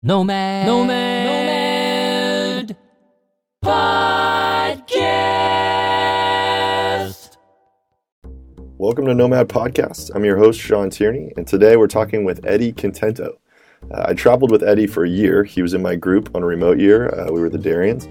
Nomad. Nomad. Nomad. Podcast. Welcome to Nomad Podcast. I'm your host, Sean Tierney, and today we're talking with Eddie Contento. Uh, I traveled with Eddie for a year. He was in my group on a remote year. Uh, we were the Dariens.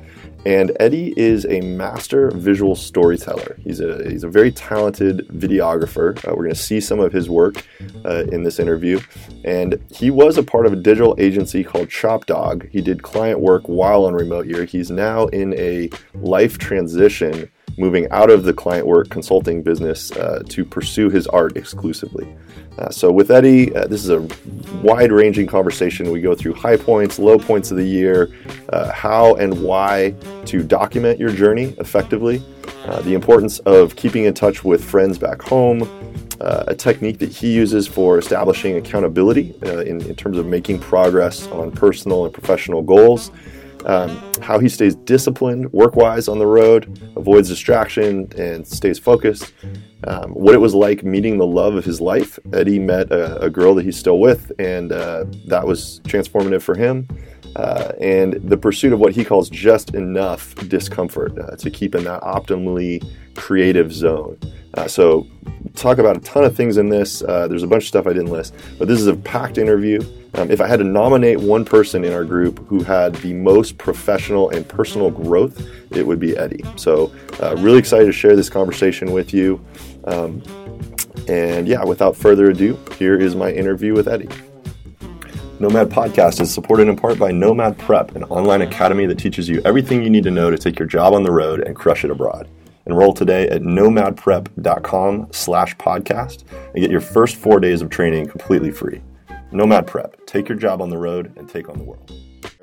And Eddie is a master visual storyteller. He's a, he's a very talented videographer. Uh, we're going to see some of his work uh, in this interview. And he was a part of a digital agency called Chop Dawg. He did client work while on remote year. He's now in a life transition, moving out of the client work consulting business uh, to pursue his art exclusively. Uh, so, with Eddie, uh, this is a wide ranging conversation. We go through high points, low points of the year, uh, how and why to document your journey effectively, uh, the importance of keeping in touch with friends back home, uh, a technique that he uses for establishing accountability in, in terms of making progress on personal and professional goals um, how he stays disciplined work wise on the road, avoids distraction, and stays focused. Um, what it was like meeting the love of his life. Eddie met a, a girl that he's still with, and uh, that was transformative for him. Uh, and the pursuit of what he calls just enough discomfort uh, to keep in that optimally creative zone. Uh, so, talk about a ton of things in this. Uh, there's a bunch of stuff I didn't list, but this is a packed interview. Um, if I had to nominate one person in our group who had the most professional and personal growth, it would be Eddie. So, uh, really excited to share this conversation with you. Um, and yeah, without further ado, here is my interview with Eddie. Nomad Podcast is supported in part by Nomad Prep, an online academy that teaches you everything you need to know to take your job on the road and crush it abroad. Enroll today at nomadprep.com slash podcast and get your first four days of training completely free. Nomad Prep. Take your job on the road and take on the world.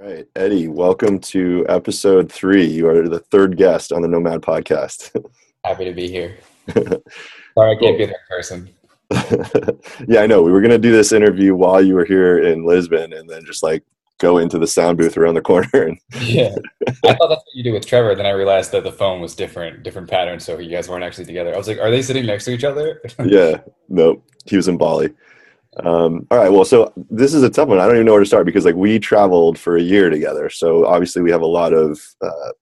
All right, Eddie, welcome to episode three. You are the third guest on the Nomad podcast. Happy to be here. Sorry I can't be there in person. yeah, I know. We were going to do this interview while you were here in Lisbon and then just like go into the sound booth around the corner. And yeah, I thought that's what you do with Trevor. Then I realized that the phone was different, different pattern. So you guys weren't actually together. I was like, are they sitting next to each other? yeah, nope. He was in Bali. Um, all right. Well, so this is a tough one. I don't even know where to start because like we traveled for a year together. So obviously we have a lot of, uh,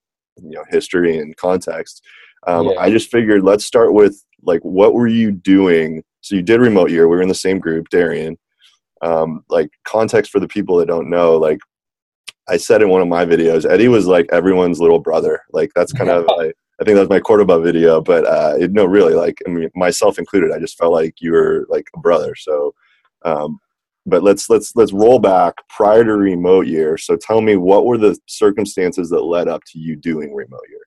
you know, history and context. Um, yeah. I just figured let's start with like, what were you doing? So you did remote year. We were in the same group, Darien. Um, like context for the people that don't know, like I said in one of my videos, Eddie was like everyone's little brother. Like that's kind of like, I think that was my Cordoba video, but uh, it, no, really, like I mean, myself included, I just felt like you were like a brother. So um, but let's let's let's roll back prior to remote year. So tell me, what were the circumstances that led up to you doing remote year?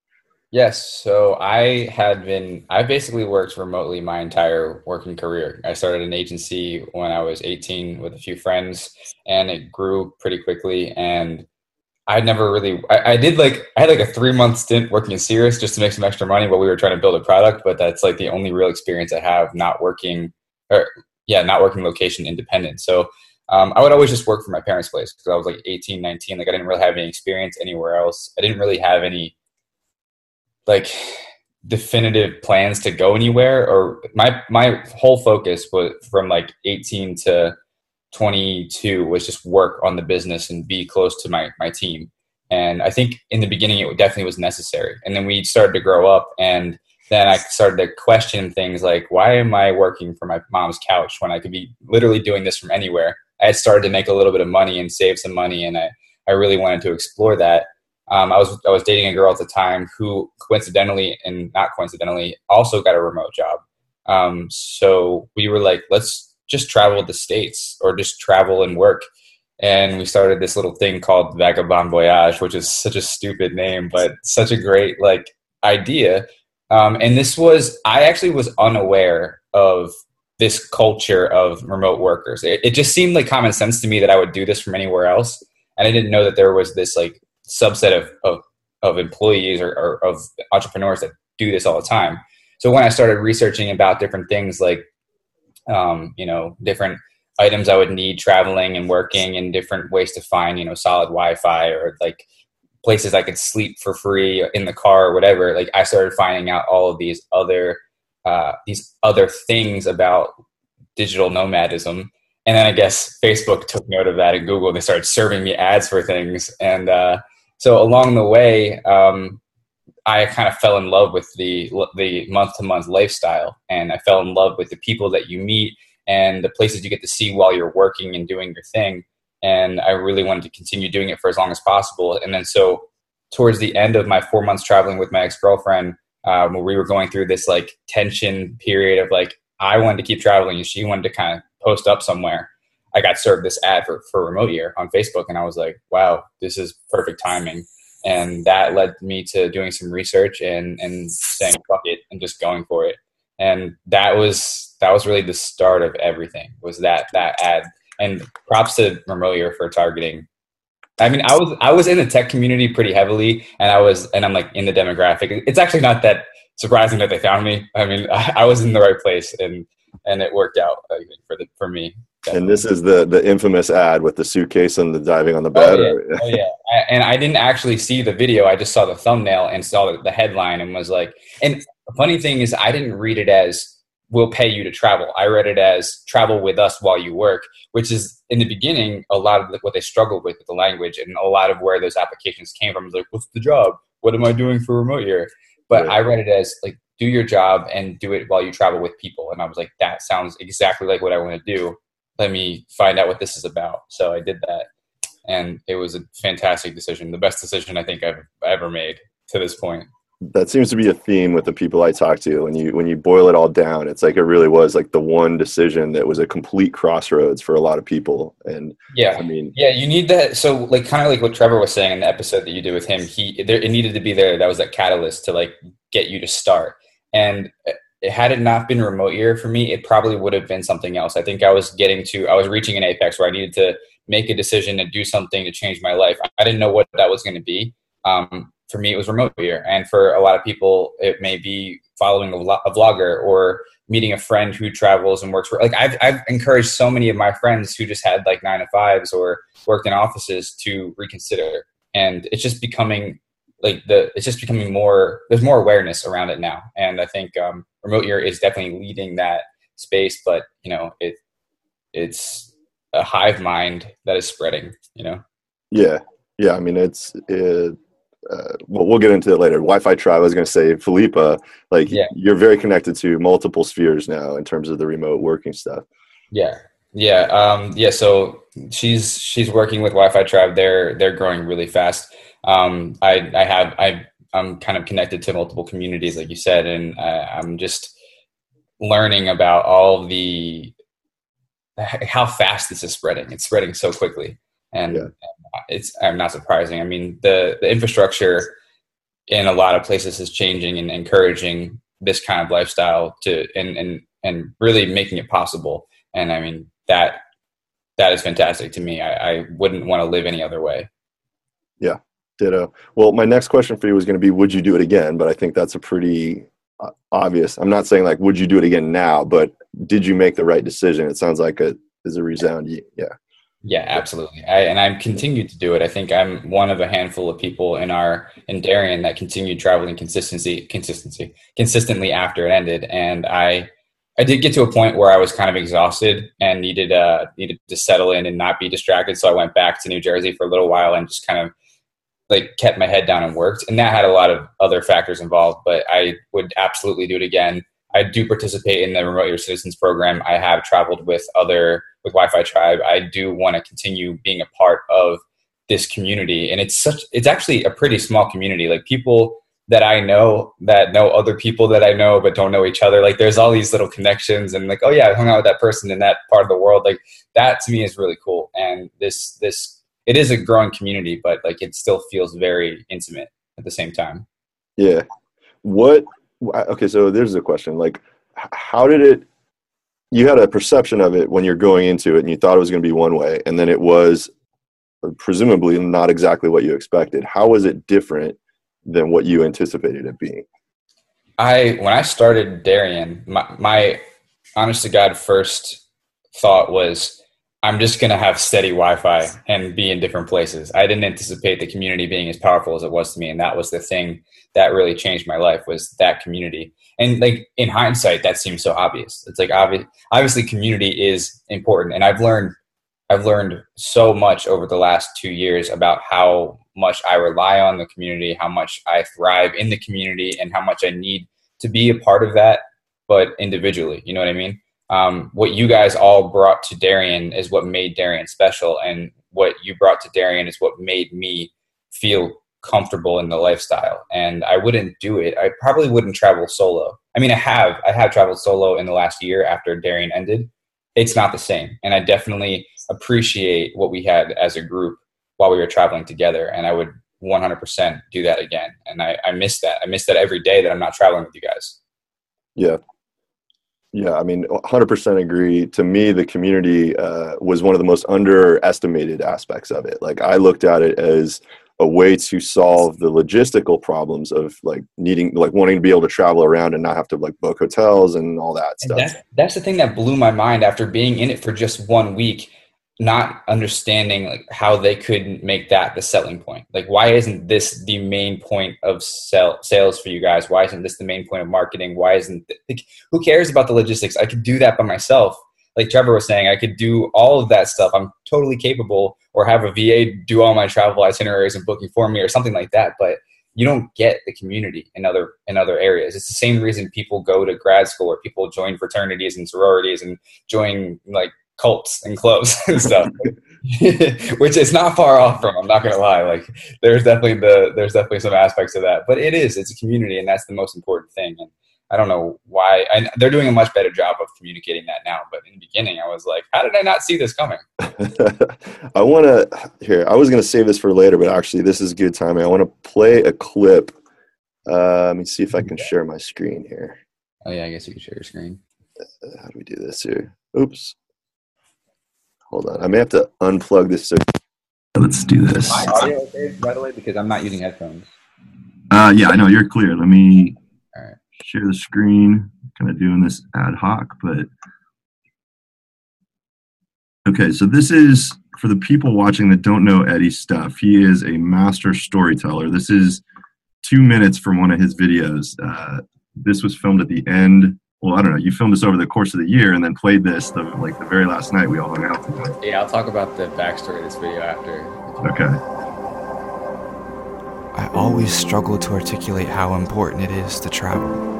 Yes, so I had been I basically worked remotely my entire working career. I started an agency when I was 18 with a few friends, and it grew pretty quickly. And I never really I, I did like I had like a three month stint working in Cirrus just to make some extra money while we were trying to build a product. But that's like the only real experience I have not working or yeah, not working location independent. So um, I would always just work for my parents' place because I was like 18, 19. Like I didn't really have any experience anywhere else. I didn't really have any like definitive plans to go anywhere. Or my my whole focus was from like 18 to 22 was just work on the business and be close to my my team. And I think in the beginning it definitely was necessary. And then we started to grow up and then I started to question things like, why am I working for my mom's couch when I could be literally doing this from anywhere? I had started to make a little bit of money and save some money, and I, I really wanted to explore that. Um, I was I was dating a girl at the time who coincidentally and not coincidentally also got a remote job. Um, so we were like, let's just travel the states or just travel and work. And we started this little thing called Vagabond Voyage, which is such a stupid name, but such a great like idea um, and this was, I actually was unaware of this culture of remote workers. It, it, just seemed like common sense to me that I would do this from anywhere else. And I didn't know that there was this like subset of, of, of employees or, or of entrepreneurs that do this all the time. So when I started researching about different things like, um, you know, different items I would need traveling and working and different ways to find, you know, solid Wi-Fi or like places I could sleep for free in the car or whatever, like I started finding out all of these other uh, these other things about digital nomadism. and then I guess Facebook took note of that and Google, they started serving me ads for things. And uh, so along the way, um, I kind of fell in love with the the month to month lifestyle, and I fell in love with the people that you meet and the places you get to see while you're working and doing your thing. And I really wanted to continue doing it for as long as possible. And then so towards the end of my four months traveling with my ex girlfriend, um, we were going through this like tension period of like I wanted to keep traveling and she wanted to kind of post up somewhere. I got served this ad for, for remote year on Facebook and I was like, wow, this is perfect timing. And that led me to doing some research and, and saying, fuck it, and just going for it. And that was, that was really the start of everything was that, that ad and props to remote year for targeting I mean, I was I was in the tech community pretty heavily, and I was and I'm like in the demographic. It's actually not that surprising that they found me. I mean, I, I was in the right place, and and it worked out I think, for the for me. And this is the the infamous ad with the suitcase and the diving on the bed. Oh yeah, oh, yeah. I, and I didn't actually see the video. I just saw the thumbnail and saw the, the headline and was like. And the funny thing is, I didn't read it as "We'll pay you to travel." I read it as "Travel with us while you work," which is in the beginning a lot of the, what they struggled with with the language and a lot of where those applications came from. Was like, "What's the job? What am I doing for remote year?" But I read it as like do your job and do it while you travel with people. And I was like, that sounds exactly like what I want to do. Let me find out what this is about. So I did that. And it was a fantastic decision, the best decision I think I've ever made to this point that seems to be a theme with the people I talk to. When you when you boil it all down, it's like it really was like the one decision that was a complete crossroads for a lot of people. And yeah, I mean, yeah, you need that. So like kind of like what Trevor was saying in the episode that you did with him, he there, it needed to be there. That was that catalyst to like get you to start. And had it not been remote year for me, it probably would have been something else. I think I was getting to I was reaching an apex where I needed to make a decision and do something to change my life. I didn't know what that was going to be. Um, for me, it was remote year, and for a lot of people, it may be following a, a vlogger or meeting a friend who travels and works for. Like I've I've encouraged so many of my friends who just had like nine to fives or worked in offices to reconsider, and it's just becoming like the it's just becoming more. There's more awareness around it now, and I think um, remote year is definitely leading that space. But you know, it it's a hive mind that is spreading. You know. Yeah, yeah. I mean, it's it, uh, well, we'll get into it later. Wi-Fi tribe. I was going to say, Philippa, like yeah. you're very connected to multiple spheres now in terms of the remote working stuff. Yeah, yeah, um, yeah. So she's she's working with Wi-Fi tribe. They're they're growing really fast. Um, I I have I I'm kind of connected to multiple communities, like you said, and I, I'm just learning about all the how fast this is spreading. It's spreading so quickly, and, yeah it's I'm not surprising. I mean, the the infrastructure in a lot of places is changing and encouraging this kind of lifestyle to and and and really making it possible. And I mean that that is fantastic to me. I, I wouldn't want to live any other way. Yeah, ditto. Well, my next question for you was going to be, would you do it again? But I think that's a pretty uh, obvious. I'm not saying like, would you do it again now? But did you make the right decision? It sounds like it is a resound. Yeah. Yeah, absolutely. I, and I'm continued to do it. I think I'm one of a handful of people in our in Darien that continued traveling consistency, consistency, consistently after it ended. And I, I did get to a point where I was kind of exhausted and needed uh needed to settle in and not be distracted. So I went back to New Jersey for a little while and just kind of like kept my head down and worked. And that had a lot of other factors involved. But I would absolutely do it again. I do participate in the Remote Year Citizens program. I have traveled with other with Wi-Fi Tribe, I do want to continue being a part of this community. And it's such it's actually a pretty small community. Like people that I know that know other people that I know but don't know each other. Like there's all these little connections and like, oh yeah, I hung out with that person in that part of the world. Like that to me is really cool. And this this it is a growing community, but like it still feels very intimate at the same time. Yeah. What okay, so there's a question. Like how did it you had a perception of it when you're going into it and you thought it was going to be one way and then it was uh, presumably not exactly what you expected how was it different than what you anticipated it being i when i started darien my, my honest to god first thought was I'm just going to have steady Wi-Fi and be in different places. I didn't anticipate the community being as powerful as it was to me, and that was the thing that really changed my life was that community. And like in hindsight, that seems so obvious. It's like obvious. Obviously, community is important, and I've learned I've learned so much over the last two years about how much I rely on the community, how much I thrive in the community, and how much I need to be a part of that, but individually. You know what I mean? Um, what you guys all brought to Darien is what made Darien special, and what you brought to Darien is what made me feel comfortable in the lifestyle. And I wouldn't do it. I probably wouldn't travel solo. I mean, I have. I have traveled solo in the last year after Darien ended. It's not the same, and I definitely appreciate what we had as a group while we were traveling together. And I would 100% do that again. And I, I miss that. I miss that every day that I'm not traveling with you guys. Yeah. Yeah, I mean, 100% agree. To me, the community uh, was one of the most underestimated aspects of it. Like, I looked at it as a way to solve the logistical problems of like needing, like wanting to be able to travel around and not have to like book hotels and all that stuff. That's, that's the thing that blew my mind after being in it for just one week not understanding like how they could make that the selling point. Like, why isn't this the main point of sell, sales for you guys? Why isn't this the main point of marketing? Why isn't like, who cares about the logistics? I could do that by myself. Like Trevor was saying, I could do all of that stuff. I'm totally capable, or have a VA do all my travel itineraries and booking for me, or something like that. But you don't get the community in other in other areas. It's the same reason people go to grad school, or people join fraternities and sororities and join like cults and clubs and stuff. Which is not far off from i'm not gonna lie like there's definitely the there's definitely some aspects of that but it is it's a community and that's the most important thing and i don't know why I, they're doing a much better job of communicating that now but in the beginning i was like how did i not see this coming? I want to here i was going to save this for later but actually this is good timing. I want to play a clip uh, let me see if i can share my screen here. Oh yeah i guess you can share your screen. Uh, how do we do this here? Oops Hold on. I may have to unplug this. So let's do this. My audio okay, by the way, because I'm not using headphones. Uh, yeah, I know you're clear. Let me share the screen. Kind of doing this ad hoc, but okay. So this is for the people watching that don't know Eddie's stuff. He is a master storyteller. This is two minutes from one of his videos. Uh, this was filmed at the end well, I don't know. You filmed this over the course of the year and then played this the like the very last night we all hung out together. Yeah, I'll talk about the backstory of this video after. Okay. I always struggle to articulate how important it is to travel.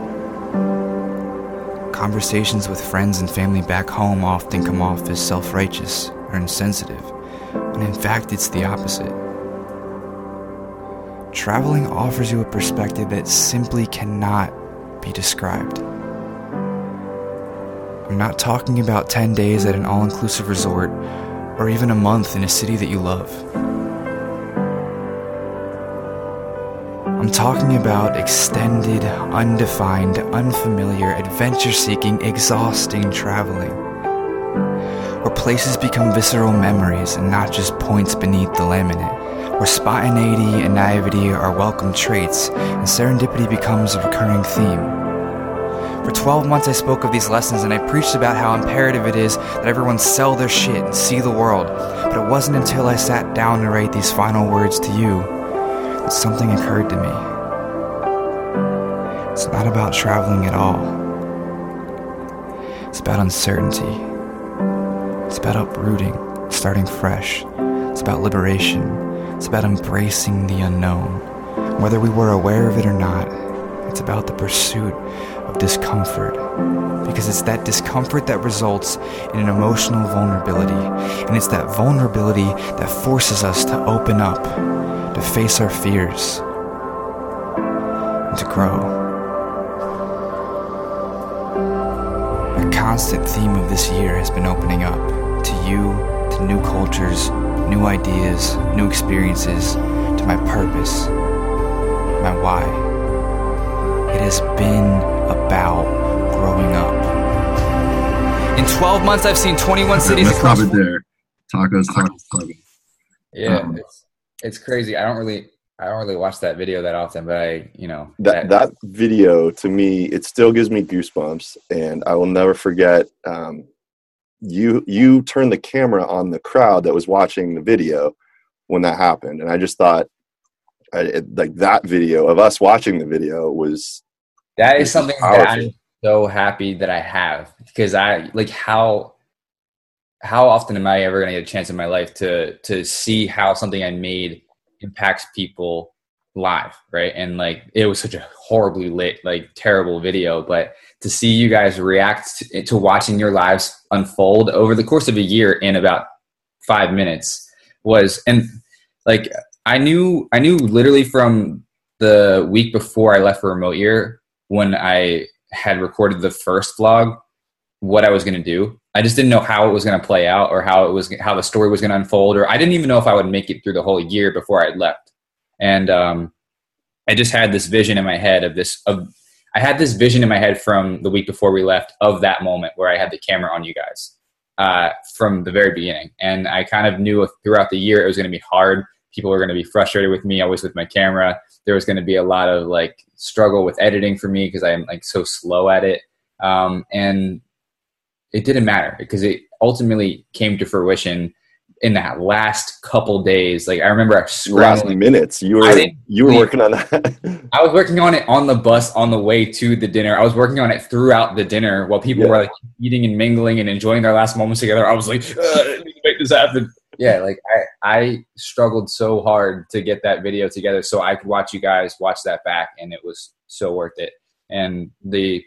Conversations with friends and family back home often come off as self righteous or insensitive, when in fact it's the opposite. Traveling offers you a perspective that simply cannot be described. I'm not talking about 10 days at an all inclusive resort or even a month in a city that you love. I'm talking about extended, undefined, unfamiliar, adventure seeking, exhausting traveling. Where places become visceral memories and not just points beneath the laminate. Where spontaneity and naivety are welcome traits and serendipity becomes a recurring theme. For 12 months, I spoke of these lessons and I preached about how imperative it is that everyone sell their shit and see the world. But it wasn't until I sat down to write these final words to you that something occurred to me. It's not about traveling at all, it's about uncertainty. It's about uprooting, starting fresh. It's about liberation. It's about embracing the unknown. Whether we were aware of it or not, it's about the pursuit discomfort because it's that discomfort that results in an emotional vulnerability. And it's that vulnerability that forces us to open up, to face our fears, and to grow. A constant theme of this year has been opening up to you, to new cultures, new ideas, new experiences, to my purpose, my why. It has been about growing up. In 12 months, I've seen 21 cities Let's across. Stop it there. Tacos, tacos, tacos. Yeah, um, it's, it's crazy. I don't really, I don't really watch that video that often, but I, you know, that that, that video to me, it still gives me goosebumps, and I will never forget. Um, you you turned the camera on the crowd that was watching the video when that happened, and I just thought, I, it, like that video of us watching the video was that is something that I'm so happy that I have because I like how how often am I ever going to get a chance in my life to to see how something I made impacts people live, right? And like it was such a horribly lit, like terrible video, but to see you guys react to, to watching your lives unfold over the course of a year in about five minutes was and like I knew I knew literally from the week before I left for remote year when I had recorded the first vlog what I was going to do. I just didn't know how it was going to play out or how it was how the story was going to unfold or I didn't even know if I would make it through the whole year before I left. And um, I just had this vision in my head of this of I had this vision in my head from the week before we left of that moment where I had the camera on you guys uh, from the very beginning. And I kind of knew throughout the year it was going to be hard. People were going to be frustrated with me always with my camera. There was going to be a lot of like struggle with editing for me because I'm like so slow at it. Um, and it didn't matter because it ultimately came to fruition in that last couple days. Like I remember last minutes. You were you were working on that. I was working on it on the bus on the way to the dinner. I was working on it throughout the dinner while people yeah. were like eating and mingling and enjoying their last moments together. I was like, I need to make this happen. Yeah, like I I struggled so hard to get that video together so I could watch you guys watch that back, and it was so worth it. And the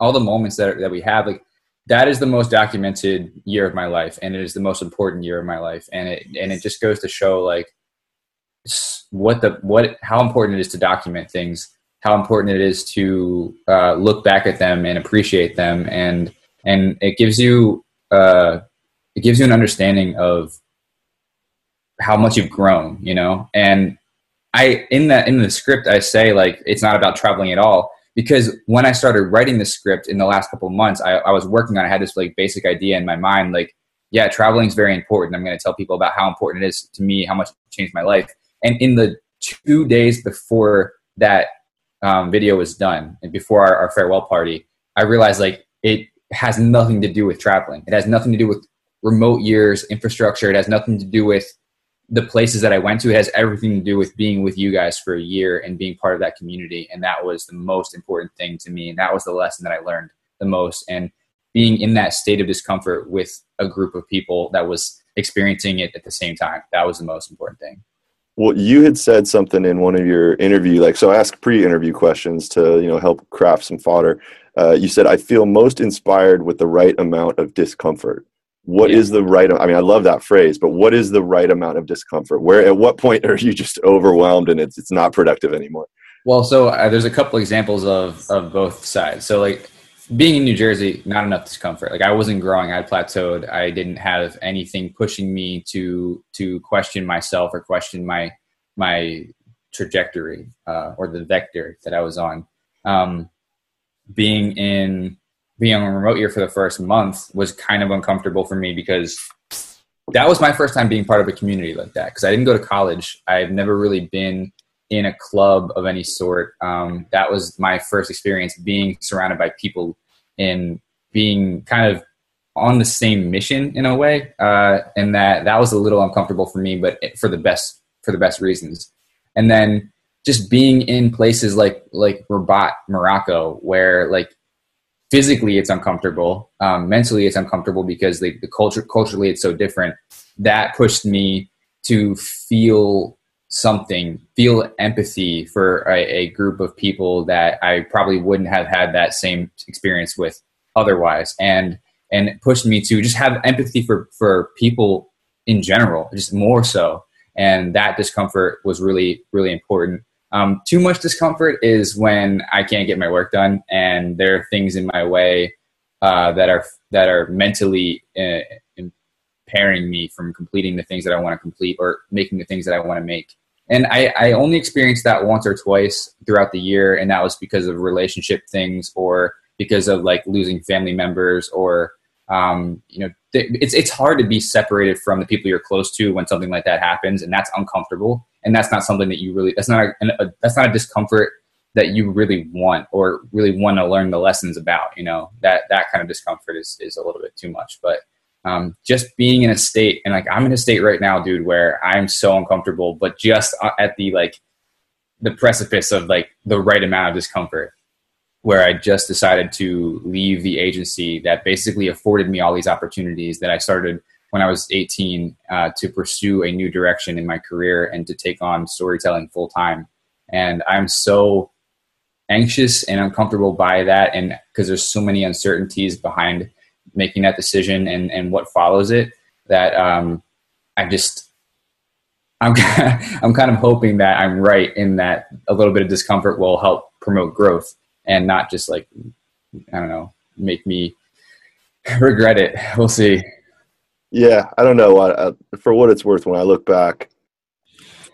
all the moments that that we have, like that is the most documented year of my life and it is the most important year of my life and it and it just goes to show like what the what how important it is to document things how important it is to uh, look back at them and appreciate them and and it gives you uh, it gives you an understanding of how much you've grown you know and i in that in the script i say like it's not about traveling at all because when I started writing the script in the last couple months, I, I was working on. I had this like basic idea in my mind, like, yeah, traveling is very important. I'm going to tell people about how important it is to me, how much it changed my life. And in the two days before that um, video was done, and before our, our farewell party, I realized like it has nothing to do with traveling. It has nothing to do with remote years, infrastructure. It has nothing to do with the places that I went to It has everything to do with being with you guys for a year and being part of that community. And that was the most important thing to me. And that was the lesson that I learned the most. And being in that state of discomfort with a group of people that was experiencing it at the same time, that was the most important thing. Well, you had said something in one of your interview, like so. Ask pre-interview questions to you know help craft some fodder. Uh, you said, "I feel most inspired with the right amount of discomfort." What yeah. is the right i mean i love that phrase but what is the right amount of discomfort? Where at what point are you just overwhelmed and it's it's not productive anymore? Well so uh, there's a couple examples of of both sides. So like being in new jersey not enough discomfort. Like i wasn't growing. I plateaued. I didn't have anything pushing me to to question myself or question my my trajectory uh, or the vector that i was on. Um, being in being on remote year for the first month was kind of uncomfortable for me because that was my first time being part of a community like that because I didn't go to college. I've never really been in a club of any sort. Um, that was my first experience being surrounded by people and being kind of on the same mission in a way. Uh, and that that was a little uncomfortable for me, but for the best for the best reasons. And then just being in places like like Rabat, Morocco, where like physically it's uncomfortable um, mentally it's uncomfortable because the, culture culturally it's so different. That pushed me to feel something feel empathy for a, a, group of people that i probably wouldn't have had that same experience with otherwise. And and pushed me to just have empathy for for people in general just more so. And that discomfort was really really important um, too much discomfort is when I can't get my work done and there are things in my way uh, that are that are mentally uh, impairing me from completing the things that I want to complete or making the things that I want to make. And I, I only experienced that once or twice throughout the year, and that was because of relationship things or because of like losing family members or um, you know it's it's hard to be separated from the people you're close to when something like that happens, and that's uncomfortable and that's not something that you really that's not a, a, that's not a discomfort that you really want or really want to learn the lessons about. You know, that that kind of discomfort is is a little bit too much. But um, just being in a state and like I'm in a state right now, dude, where I'm so uncomfortable, but just uh, at the like the precipice of like the right amount of discomfort where I just decided to leave the agency that basically afforded me all these opportunities that I started when I was 18 uh, to pursue a new direction in my career and to take on storytelling full time. And I'm so anxious and uncomfortable by that, and because there's so many uncertainties behind making that decision and and what follows it, that um, I just I'm I'm kind of hoping that I'm right in that a little bit of discomfort will help promote growth and not just like I don't know make me regret it. We'll see. Yeah, I don't know. what for what it's worth, when I look back,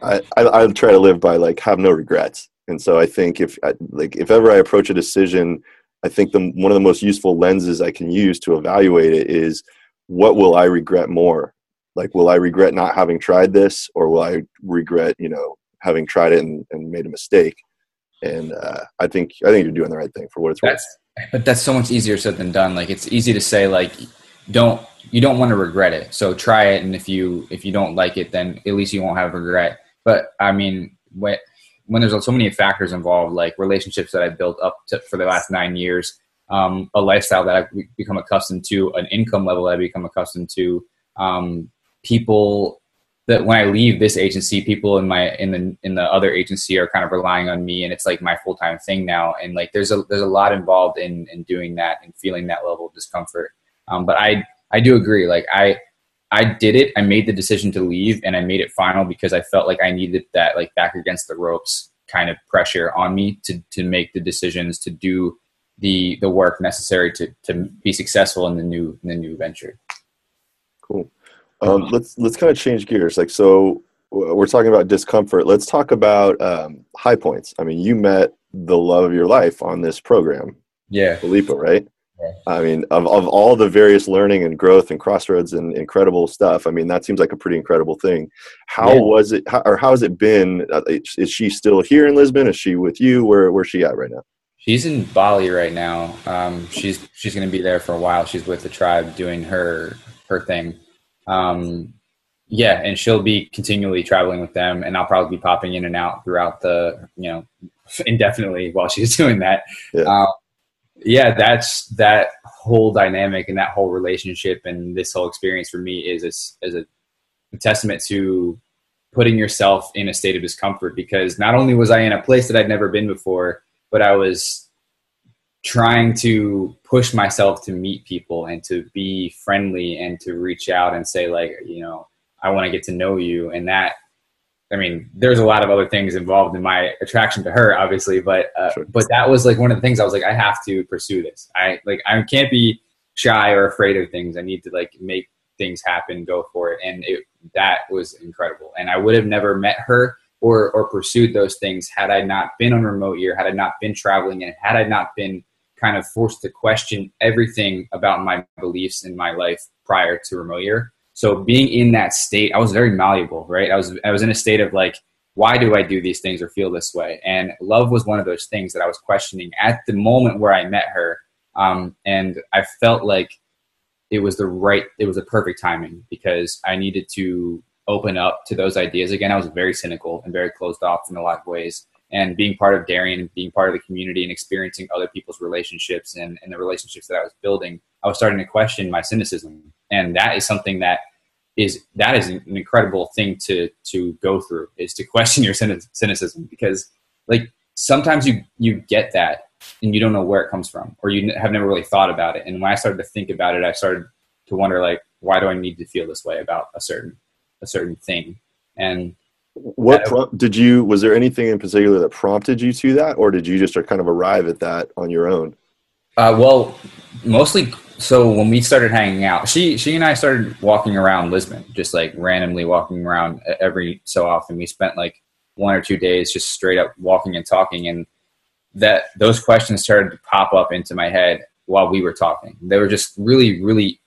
I, I, I try to live by like have no regrets. And so I think if like if ever I approach a decision, I think the one of the most useful lenses I can use to evaluate it is what will I regret more? Like, will I regret not having tried this, or will I regret you know having tried it and, and made a mistake? And uh, I think I think you're doing the right thing for what it's that's, worth. But that's so much easier said than done. Like it's easy to say like don't you don't want to regret it, so try it, and if you if you don't like it, then at least you won't have regret. But I mean, when when there's so many factors involved, like relationships that I built up to, for the last nine years, um, a lifestyle that I've become accustomed to, an income level that I've become accustomed to, um, people that when I leave this agency, people in my in the in the other agency are kind of relying on me, and it's like my full time thing now. And like there's a there's a lot involved in in doing that and feeling that level of discomfort. Um, but I I do agree. Like I I did it. I made the decision to leave, and I made it final because I felt like I needed that like back against the ropes kind of pressure on me to to make the decisions to do the the work necessary to to be successful in the new in the new venture. Cool. Um, let's let's kind of change gears. Like so, we're talking about discomfort. Let's talk about um, high points. I mean, you met the love of your life on this program. Yeah, Filippo, right? I mean, of, of all the various learning and growth and crossroads and incredible stuff, I mean, that seems like a pretty incredible thing. How yeah. was it, how, or how has it been? Uh, is she still here in Lisbon? Is she with you? Where, where's she at right now? She's in Bali right now. Um, she's she's going to be there for a while. She's with the tribe doing her her thing. Um, yeah, and she'll be continually traveling with them, and I'll probably be popping in and out throughout the you know indefinitely while she's doing that. Yeah. Um, yeah, that's that whole dynamic and that whole relationship and this whole experience for me is as, as a, a testament to putting yourself in a state of discomfort because not only was I in a place that I'd never been before, but I was trying to push myself to meet people and to be friendly and to reach out and say like, you know, I want to get to know you. And that I mean, there's a lot of other things involved in my attraction to her, obviously, but uh, sure. but that was like one of the things I was like, I have to pursue this. I like I can't be shy or afraid of things. I need to like make things happen, go for it, and it that was incredible. And I would have never met her or or pursued those things had I not been on remote year, had I not been traveling, and had I not been kind of forced to question everything about my beliefs in my life prior to remote year so being in that state, I was very malleable, right? I was I was in a state of like, why do I do these things or feel this way? And love was one of those things that I was questioning at the moment where I met her, um, and I felt like it was the right, it was the perfect timing because I needed to open up to those ideas again. I was very cynical and very closed off in a lot of ways. And being part of Darien being part of the community and experiencing other people's relationships and, and the relationships that I was building, I was starting to question my cynicism and that is something that is that is an incredible thing to to go through is to question your cynicism because like sometimes you you get that and you don't know where it comes from or you have never really thought about it. And when i started to think about it i started to wonder like why do i need to feel this way about a certain a certain thing? And what prompt, did you was there anything in particular that prompted you to that or did you just kind of arrive at that on your own? Uh, well mostly so when we started hanging out, she she and I started walking around Lisbon, just like randomly walking around every so often. We spent like one or two days just straight up walking and talking, and that those questions started to pop up into my head while we were talking. They were just really, really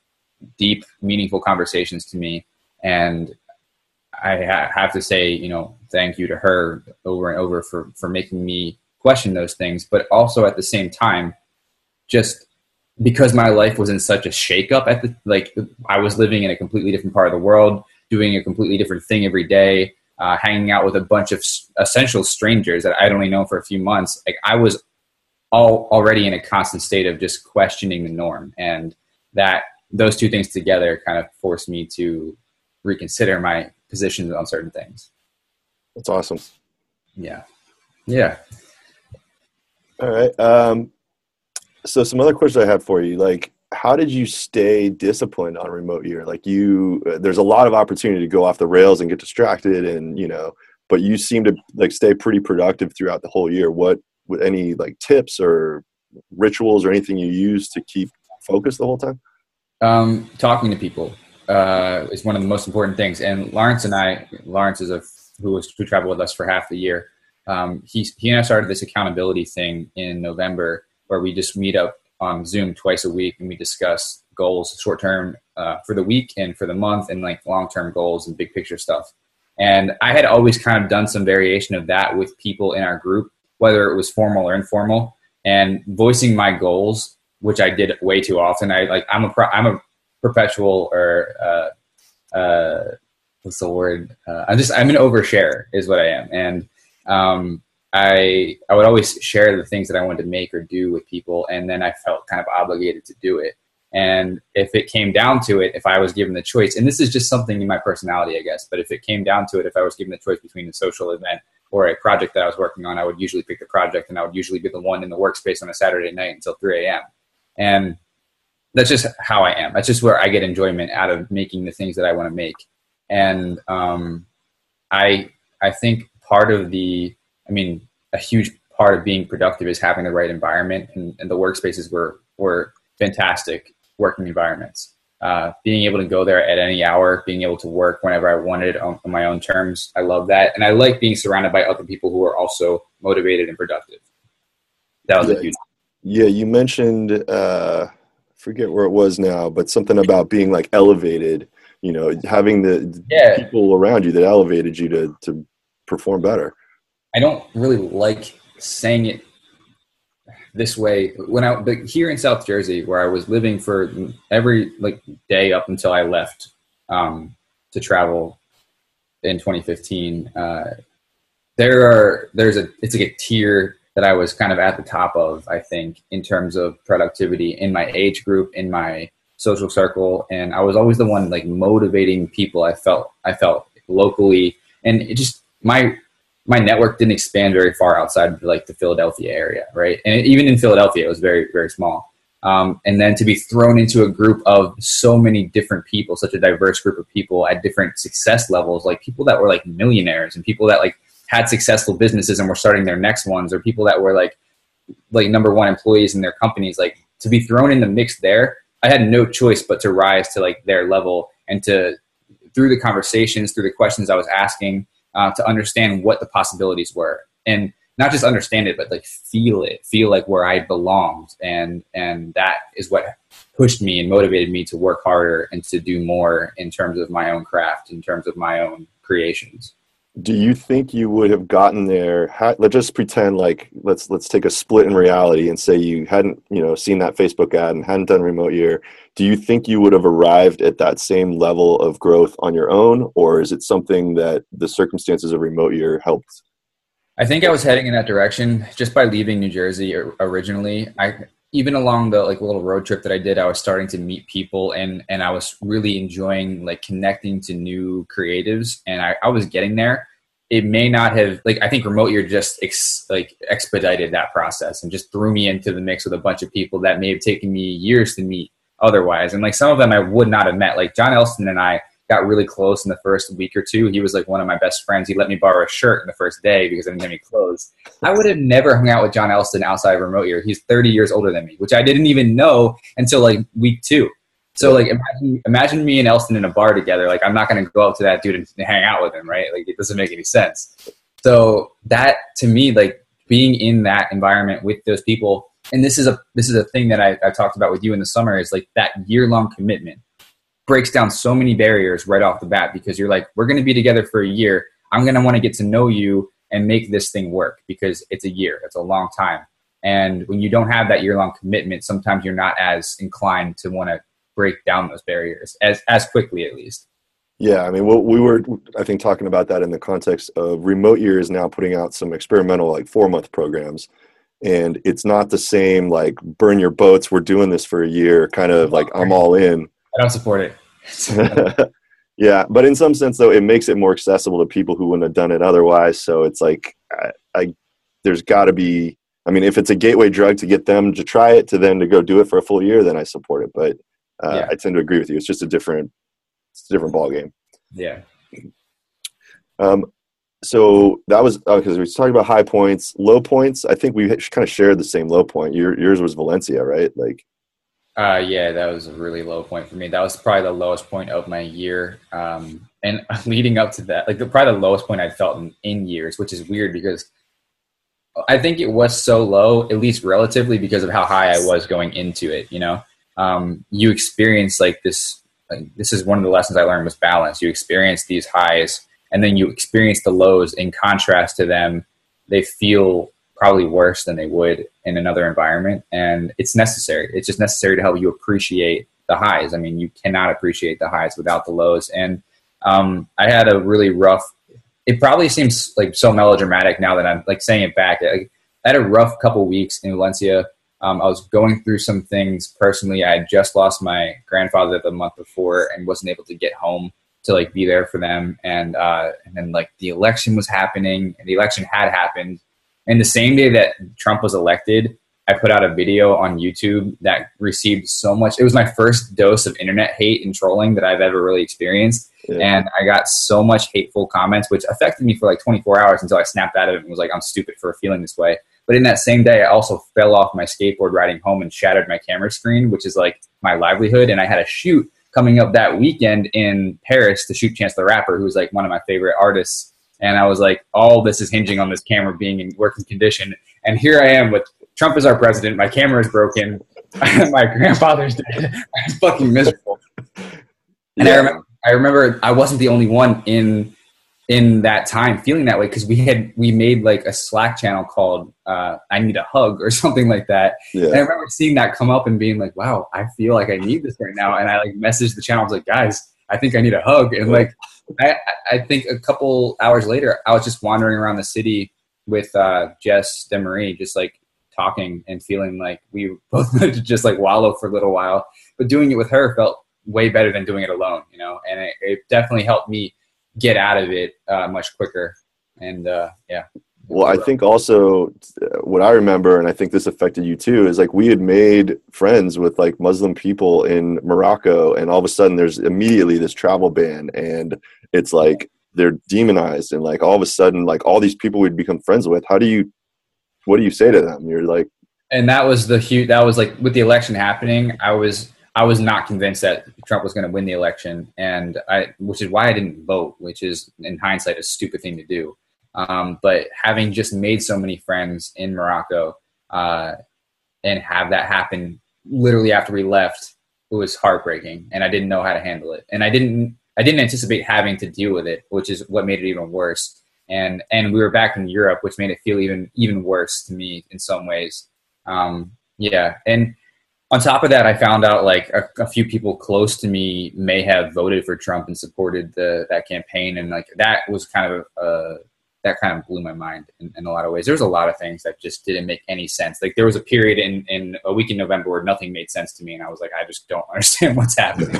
deep, meaningful conversations to me, and I ha- have to say, you know, thank you to her over and over for for making me question those things, but also at the same time, just because my life was in such a shakeup at the like I was living in a completely different part of the world, doing a completely different thing every day, uh, hanging out with a bunch of essential strangers that I'd only known for a few months. Like I was all already in a constant state of just questioning the norm, and that those two things together kind of forced me to reconsider my positions on certain things. That's awesome. Yeah. Yeah. All right. Um, so some other questions I had for you, like, how did you stay disciplined on remote year? Like you, uh, there's a lot of opportunity to go off the rails and get distracted and, you know, but you seem to like stay pretty productive throughout the whole year. What, with any like tips or rituals or anything you use to keep focused the whole time? Um, talking to people uh, is one of the most important things. And Lawrence and I, Lawrence is a who was who traveled with us for half the year. Um, he he and I started this accountability thing in November where we just meet up on Zoom twice a week and we discuss goals, short term uh, for the week and for the month, and like long term goals and big picture stuff. And I had always kind of done some variation of that with people in our group, whether it was formal or informal, and voicing my goals, which I did way too often. I like I'm a pro, I'm a perpetual or uh, uh, what's the word? Uh, I'm just I'm an overshare is what I am, and um, I I would always share the things that I wanted to make or do with people, and then I felt kind of obligated to do it. And if it came down to it, if I was given the choice, and this is just something in my personality, I guess, but if it came down to it, if I was given the choice between a social event or a project that I was working on, I would usually pick the project, and I would usually be the one in the workspace on a Saturday night until 3 a.m. And that's just how I am. That's just where I get enjoyment out of making the things that I want to make. And um, I I think part of the I mean a huge part of being productive is having the right environment, and, and the workspaces were were fantastic working environments. Uh, being able to go there at any hour, being able to work whenever I wanted on, on, my own terms. I love that. And I like being surrounded by other people who are also motivated and productive. That was yeah. a huge. Yeah, you mentioned, uh, forget where it was now, but something about being like elevated, you know, having the yeah. people around you that elevated you to, to perform better. I don't really like saying it this way. When I but here in South Jersey where I was living for every like day up until I left um, to travel in 2015 uh, there are there's a it's like a tier that I was kind of at the top of I think in terms of productivity in my age group in my social circle. And I was always the one like motivating people I felt I felt locally. And it just my my network didn't expand very far outside of like the Philadelphia area, right? And even in Philadelphia, it was very, very small. Um, and then to be thrown into a group of so many different people, such a diverse group of people at different success levels, like people that were like millionaires and people that like had successful businesses and were starting their next ones, or people that were like like number one employees in their companies, like to be thrown in the mix there, I had no choice but to rise to like their level and to through the conversations, through the questions I was asking, uh, to understand what the possibilities were and not just understand it but like feel it feel like where i belonged. And and that is what pushed me and motivated me to work harder and to do more in terms of my own craft in terms of my own creations do you think you would have gotten there? Let's just pretend like let's let's take a split in reality and say you hadn't you know seen that facebook ad and hadn't done remote year. Do you think you would have arrived at that same level of growth on your own or is it something that the circumstances of remote year helped? I think i was heading in that direction just by leaving new jersey originally. I even along the like little road trip that i did i was starting to meet people and and i was really enjoying like connecting to new creatives and i, I was getting there it may not have like I think remote year just ex, like expedited that process and just threw me into the mix with a bunch of people that may have taken me years to meet otherwise. And like some of them I would not have met. Like John Elston and I got really close in the first week or two. He was like one of my best friends. He let me borrow a shirt in the first day because I didn't have any clothes. I would have never hung out with John Elston outside of remote year. He's 30 years older than me, which I didn't even know until like week two. So like imagine imagine me and Elston in a bar together. Like I'm not gonna go up to that dude and hang out with him, right? Like it doesn't make any sense. So that to me, like being in that environment with those people and this is a this is a thing that I, I talked about with you in the summer is like that year long commitment breaks down so many barriers right off the bat because you're like we're going to be together for a year i'm going to want to get to know you and make this thing work because it's a year, it's a long time. And when you don't have that year long commitment, sometimes you're not as inclined to want to break down those barriers as as quickly at least. Yeah, I mean, we were, I think, talking about that in the context of remote year is now putting out some experimental, like four month programs. And it's not the same, like, burn your boats, we're doing this for a year, kind of like, I'm all in. I don't support it. yeah, but in some sense, though, it makes it more accessible to people who wouldn't have done it otherwise. So it's like, I, I there's got to be, I mean, if it's a gateway drug to get them to try it, to then to go do it for a full year, then I support it. But uh, yeah. I tend to agree with you. It's just a different it's a different ball game. Yeah. Um, so that was because uh, we were talking about high points, low points. I think we kind of shared the same low point. Your, yours was Valencia, right? Like, uh, yeah, that was a really low point for me. That was probably the lowest point of my year. Um, and leading up to that, like the, probably the lowest point I'd felt in, in years, which is weird because I think it was so low, at least relatively, because of how high I was going into it. You know, um, you experience like this like, this is one of the lessons I learned was balance. You experience these highs and then you experience the lows in contrast to them. They feel probably worse than they would in another environment. And it's necessary. It's just necessary to help you appreciate the highs. I mean, you cannot appreciate the highs without the lows. And um, I had a really rough, it probably seems like so melodramatic now that I'm like saying it back. I, I had a rough couple weeks in Valencia um, I was going through some things personally. I had just lost my grandfather the month before and wasn't able to get home to like be there for them. And uh, and then like the election was happening, and the election had happened. And the same day that Trump was elected, I put out a video on YouTube that received so much. It was my first dose of internet hate and trolling that I've ever really experienced. Yeah. And I got so much hateful comments, which affected me for like 24 hours until I snapped out of it and was like, I'm stupid for feeling this way. But in that same day, I also fell off my skateboard riding home and shattered my camera screen, which is like my livelihood. And I had a shoot coming up that weekend in Paris to shoot Chance the Rapper, who's like one of my favorite artists. And I was like, all this is hinging on this camera being in working condition. And here I am with Trump as our president. My camera is broken. my grandfather's dead. I was fucking miserable. And yeah. I remember, I remember I wasn't the only one in in that time feeling that way because we had we made like a slack channel called uh, i need a hug or something like that yeah. and i remember seeing that come up and being like wow i feel like i need this right now and i like messaged the channel i was like guys i think i need a hug and like i i think a couple hours later i was just wandering around the city with uh, jess demarie just like talking and feeling like we both just like wallow for a little while but doing it with her felt way better than doing it alone you know and it, it definitely helped me get out of it uh, much quicker. And uh, yeah. Well, I think also uh, what I remember, and I think this affected you too, is like we had made friends with like Muslim people in Morocco, and all of a sudden there's immediately this travel ban, and it's like they're demonized, and like all of a sudden, like all these people we'd become friends with, how do you, what do you say to them? You're like, and that was the huge, that was like with the election happening, I was I was not convinced that Trump was going to win the election, and I, which is why I didn't vote, which is in hindsight a stupid thing to do. Um, but having just made so many friends in Morocco uh, and have that happen literally after we left, it was heartbreaking, and I didn't know how to handle it, and I didn't I didn't anticipate having to deal with it, which is what made it even worse. And and we were back in Europe, which made it feel even even worse to me in some ways. Um, yeah, and on top of that, I found out like a, a, few people close to me may have voted for Trump and supported the that campaign, and like that was kind of uh, that kind of blew my mind in, in, a lot of ways. There was a lot of things that just didn't make any sense. Like there was a period in in a week in November where nothing made sense to me, and I was like, I just don't understand what's happening.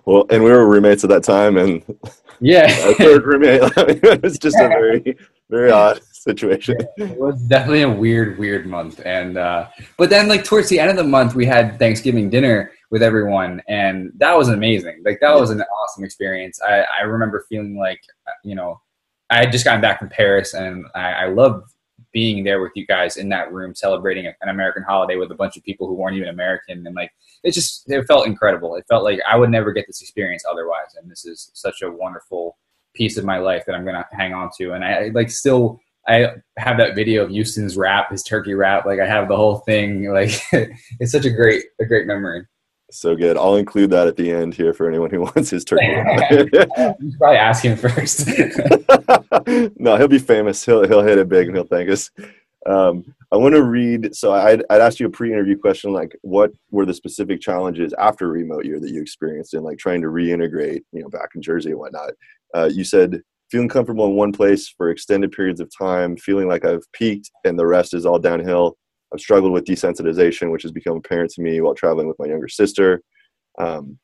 well, and we were roommates at that time, and yeah, third roommate. it was just a very very odd situation. Yeah, it was definitely a weird, weird month. And uh, but then like towards the end of the month, we had Thanksgiving dinner with everyone, and that was amazing. Like that was an awesome experience. I, I remember feeling like you know I had just gotten back from Paris, and I, I loved being there with you guys in that room celebrating an American holiday with a bunch of people who weren't even American, and like it just it felt incredible. It felt like I would never get this experience otherwise, and this is such a wonderful piece of my life that I'm gonna hang on to. And I like still I have that video of Houston's rap, his turkey rap. Like I have the whole thing. Like it's such a great, a great memory. So good. I'll include that at the end here for anyone who wants his turkey. you probably ask him first. no, he'll be famous. He'll he'll hit it big and he'll thank us. Um, I want to read. So I'd, I'd asked you a pre-interview question, like what were the specific challenges after remote year that you experienced in like trying to reintegrate, you know, back in Jersey and whatnot. Uh, you said feeling comfortable in one place for extended periods of time, feeling like I've peaked and the rest is all downhill. I've struggled with desensitization, which has become apparent to me while traveling with my younger sister. Um,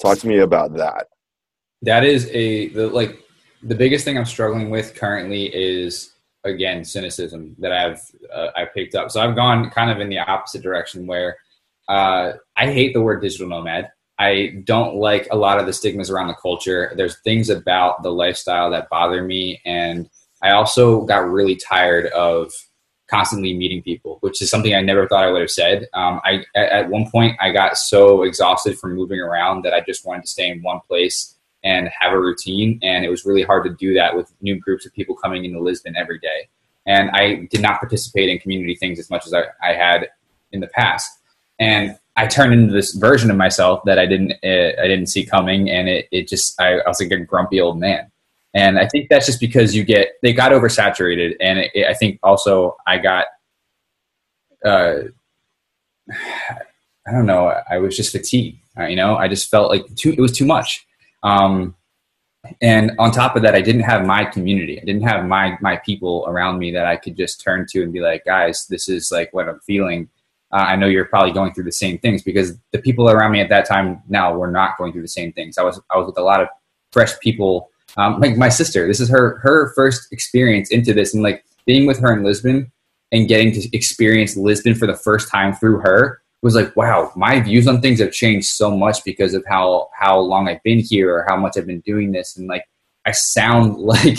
talk to me about that. That is a the, like the biggest thing I'm struggling with currently is again cynicism that I've uh, I picked up. So I've gone kind of in the opposite direction where uh, I hate the word digital nomad. I don't like a lot of the stigmas around the culture. There's things about the lifestyle that bother me, and I also got really tired of constantly meeting people, which is something I never thought I would have said. Um, I at one point I got so exhausted from moving around that I just wanted to stay in one place and have a routine. And it was really hard to do that with new groups of people coming into Lisbon every day. And I did not participate in community things as much as I, I had in the past. And I turned into this version of myself that I didn't uh, I didn't see coming, and it, it just I, I was like a grumpy old man. And I think that's just because you get they got oversaturated, and it, it, I think also I got uh, I don't know I was just fatigued. Uh, you know, I just felt like too it was too much. Um, and on top of that, I didn't have my community. I didn't have my my people around me that I could just turn to and be like, guys, this is like what I'm feeling uh, I know you're probably going through the same things because the people around me at that time now were not going through the same things. I was I was with a lot of fresh people. Um, like my sister, this is her her first experience into this, and like being with her in Lisbon and getting to experience Lisbon for the first time through her was like, wow, my views on things have changed so much because of how how long I've been here or how much I've been doing this, and like I sound like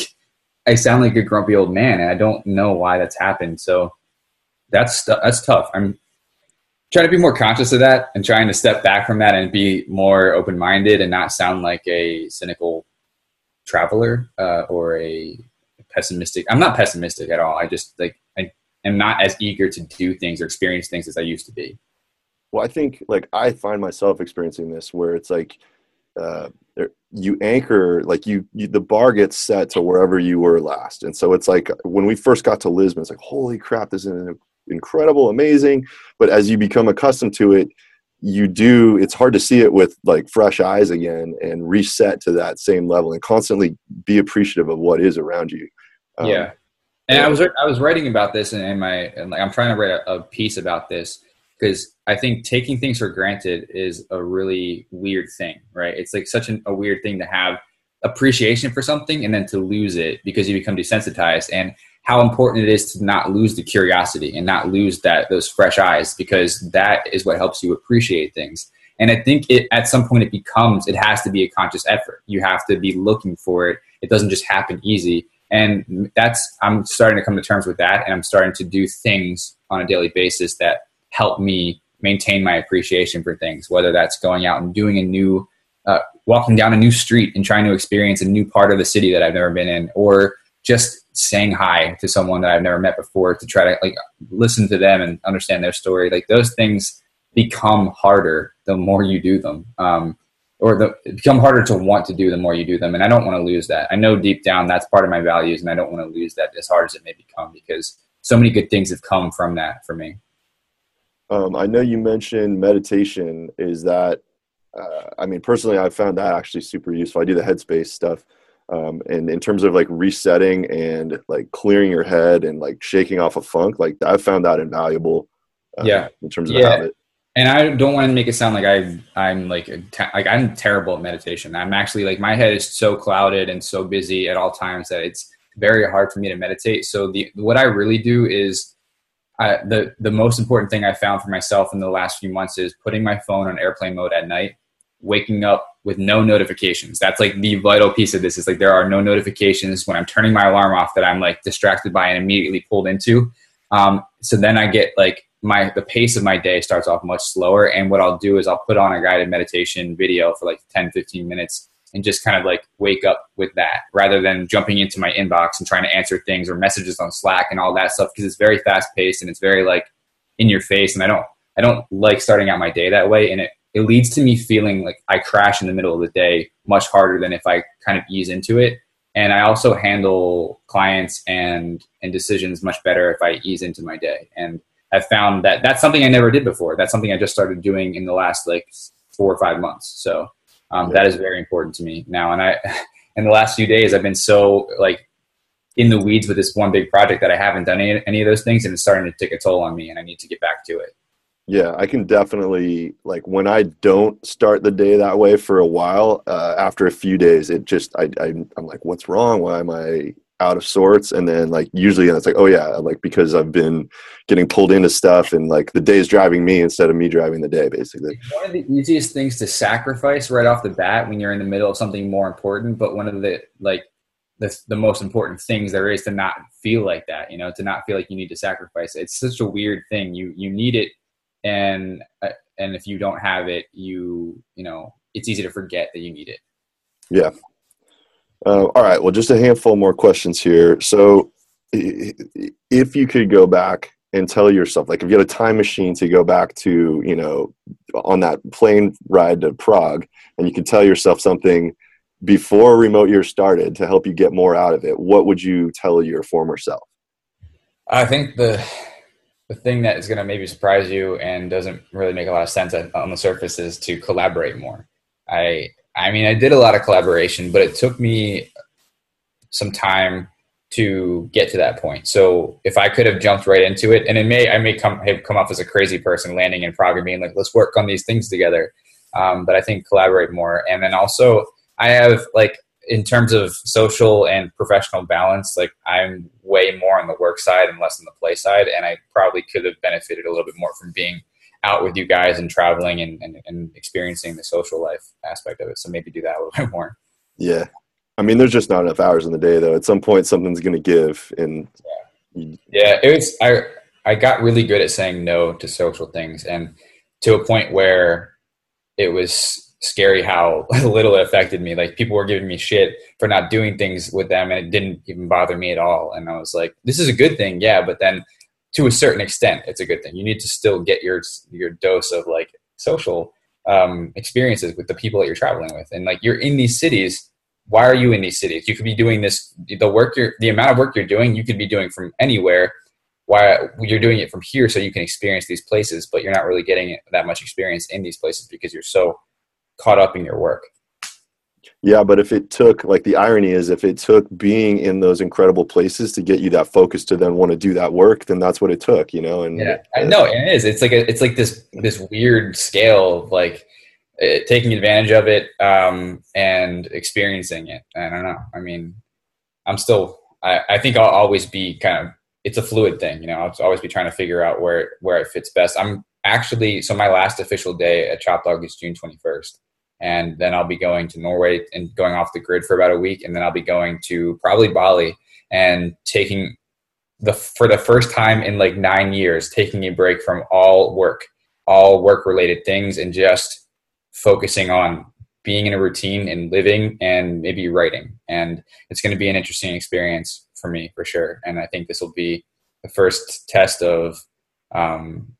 I sound like a grumpy old man, and I don't know why that's happened. So that's that's tough. I'm trying to be more conscious of that and trying to step back from that and be more open minded and not sound like a cynical traveler uh, or a pessimistic. I'm not pessimistic at all. I just like I am not as eager to do things or experience things as I used to be. Well, I think like I find myself experiencing this where it's like uh, you anchor like you, you the bar gets set to wherever you were last, and so it's like when we first got to Lisbon, it's like holy crap, this is incredible, amazing. But as you become accustomed to it, you do it's hard to see it with like fresh eyes again and reset to that same level and constantly be appreciative of what is around you. Um, yeah and i was i was writing about this in, in my and like i'm trying to write a, a piece about this because i think taking things for granted is a really weird thing right? It's like such an, a weird thing to have appreciation for something and then to lose it because you become desensitized and how important it is to not lose the curiosity and not lose that those fresh eyes because that is what helps you appreciate things. And i think it at some point it becomes it has to be a conscious effort. You have to be looking for it. It doesn't just happen easy. And that's i'm starting to come to terms with that and i'm starting to do things on a daily basis that help me maintain my appreciation for things whether that's going out and doing a new uh, walking down a new street and trying to experience a new part of the city that i've never been in or just saying hi to someone that I've never met before to try to like listen to them and understand their story. Like those things become harder the more you do them. Um, or the, become harder to want to do the more you do them. And I don't want to lose that. I know deep down that's part of my values and I don't want to lose that as hard as it may become because so many good things have come from that for me. Um, I know you mentioned meditation. Is that, uh, I mean, personally, I found that actually super useful. I do the headspace stuff um, and in terms of like resetting and like clearing your head and like shaking off a funk like i found that invaluable uh, yeah in terms of yeah. habit and i don't want to make it sound like i i'm like like i'm terrible at meditation i'm actually like my head is so clouded and so busy at all times that it's very hard for me to meditate so the what i really do is I, the the most important thing I found for myself in the last few months is putting my phone on airplane mode at night, waking up with no notifications. That's like the vital piece of this is like there are no notifications when I'm turning my alarm off that I'm like distracted by and immediately pulled into. Um, so then I get like my the pace of my day starts off much slower and what I'll do is I'll put on a guided meditation video for like 10 15 minutes and just kind of like wake up with that rather than jumping into my inbox and trying to answer things or messages on Slack and all that stuff because it's very fast paced and it's very like in your face and I don't I don't like starting out my day that way and it it leads to me feeling like I crash in the middle of the day much harder than if I kind of ease into it. and I also handle clients and and decisions much better if I ease into my day. And I've found that that's something I never did before. That's something I just started doing in the last like four or five months. So um, yeah. that is very important to me now. And I, in the last few days, I've been so like in the weeds with this one big project that I haven't done any, any of those things, and it's starting to take a toll on me, and I need to get back to it. Yeah, I can definitely like when I don't start the day that way for a while. Uh, after a few days, it just I, I I'm like, what's wrong? Why am I out of sorts? And then like usually and it's like, oh yeah, like because I've been getting pulled into stuff, and like the day is driving me instead of me driving the day, basically. One of the easiest things to sacrifice right off the bat when you're in the middle of something more important, but one of the like the, the most important things there is to not feel like that you know to not feel like you need to sacrifice it. it's such a weird thing you you need it and uh, and if you don't have it you you know it's easy to forget that you need it yeah uh, all right well just a handful more questions here so if you could go back and tell yourself like if you had a time machine to go back to you know on that plane ride to prague and you could tell yourself something before remote year started to help you get more out of it what would you tell your former self i think the the thing that is going to maybe surprise you and doesn't really make a lot of sense on the surface is to collaborate more. I I mean I did a lot of collaboration, but it took me some time to get to that point. So if I could have jumped right into it, and it may I may come have come off as a crazy person landing in Prague and being like, let's work on these things together. Um, but I think collaborate more, and then also I have like in terms of social and professional balance, like I'm way more on the work side and less on the play side. And I probably could have benefited a little bit more from being out with you guys and traveling and, and, and experiencing the social life aspect of it. So maybe do that a little bit more. Yeah. I mean, there's just not enough hours in the day though. At some point, something's going to give. And yeah. yeah, it was, I, I got really good at saying no to social things and to a point where it was scary how little it affected me. Like people were giving me shit for not doing things with them, and it didn't even bother me at all. And I was like, this is a good thing, yeah. But then, to a certain extent, it's a good thing. You need to still get your your dose of like social um, experiences with the people that you're traveling with, and like you're in these cities. Why are you in these cities? You could be doing this. The work you're, the amount of work you're doing, you could be doing from anywhere. Why you're doing it from here, so you can experience these places, but you're not really getting that much experience in these places because you're so caught up in your work. Yeah, but if it took, like the irony is, if it took being in those incredible places to get you that focus to then want to do that work, then that's what it took, you know. And yeah, I know it is. It's like a, it's like this this weird scale of like uh, taking advantage of it um, and experiencing it. I don't know. I mean, I'm still. I, I think I'll always be kind of. It's a fluid thing, you know. I'll always be trying to figure out where where it fits best. I'm actually so my last official day at Chop Dawg is June 21st and then I'll be going to Norway and going off the grid for about a week, and then I'll be going to probably Bali and taking the for the first time in like nine years, taking a break from all work, all work related things, and just focusing on being in a routine and living and maybe writing. And it's going to be an interesting experience for me for sure. And I think this will be the first test of um,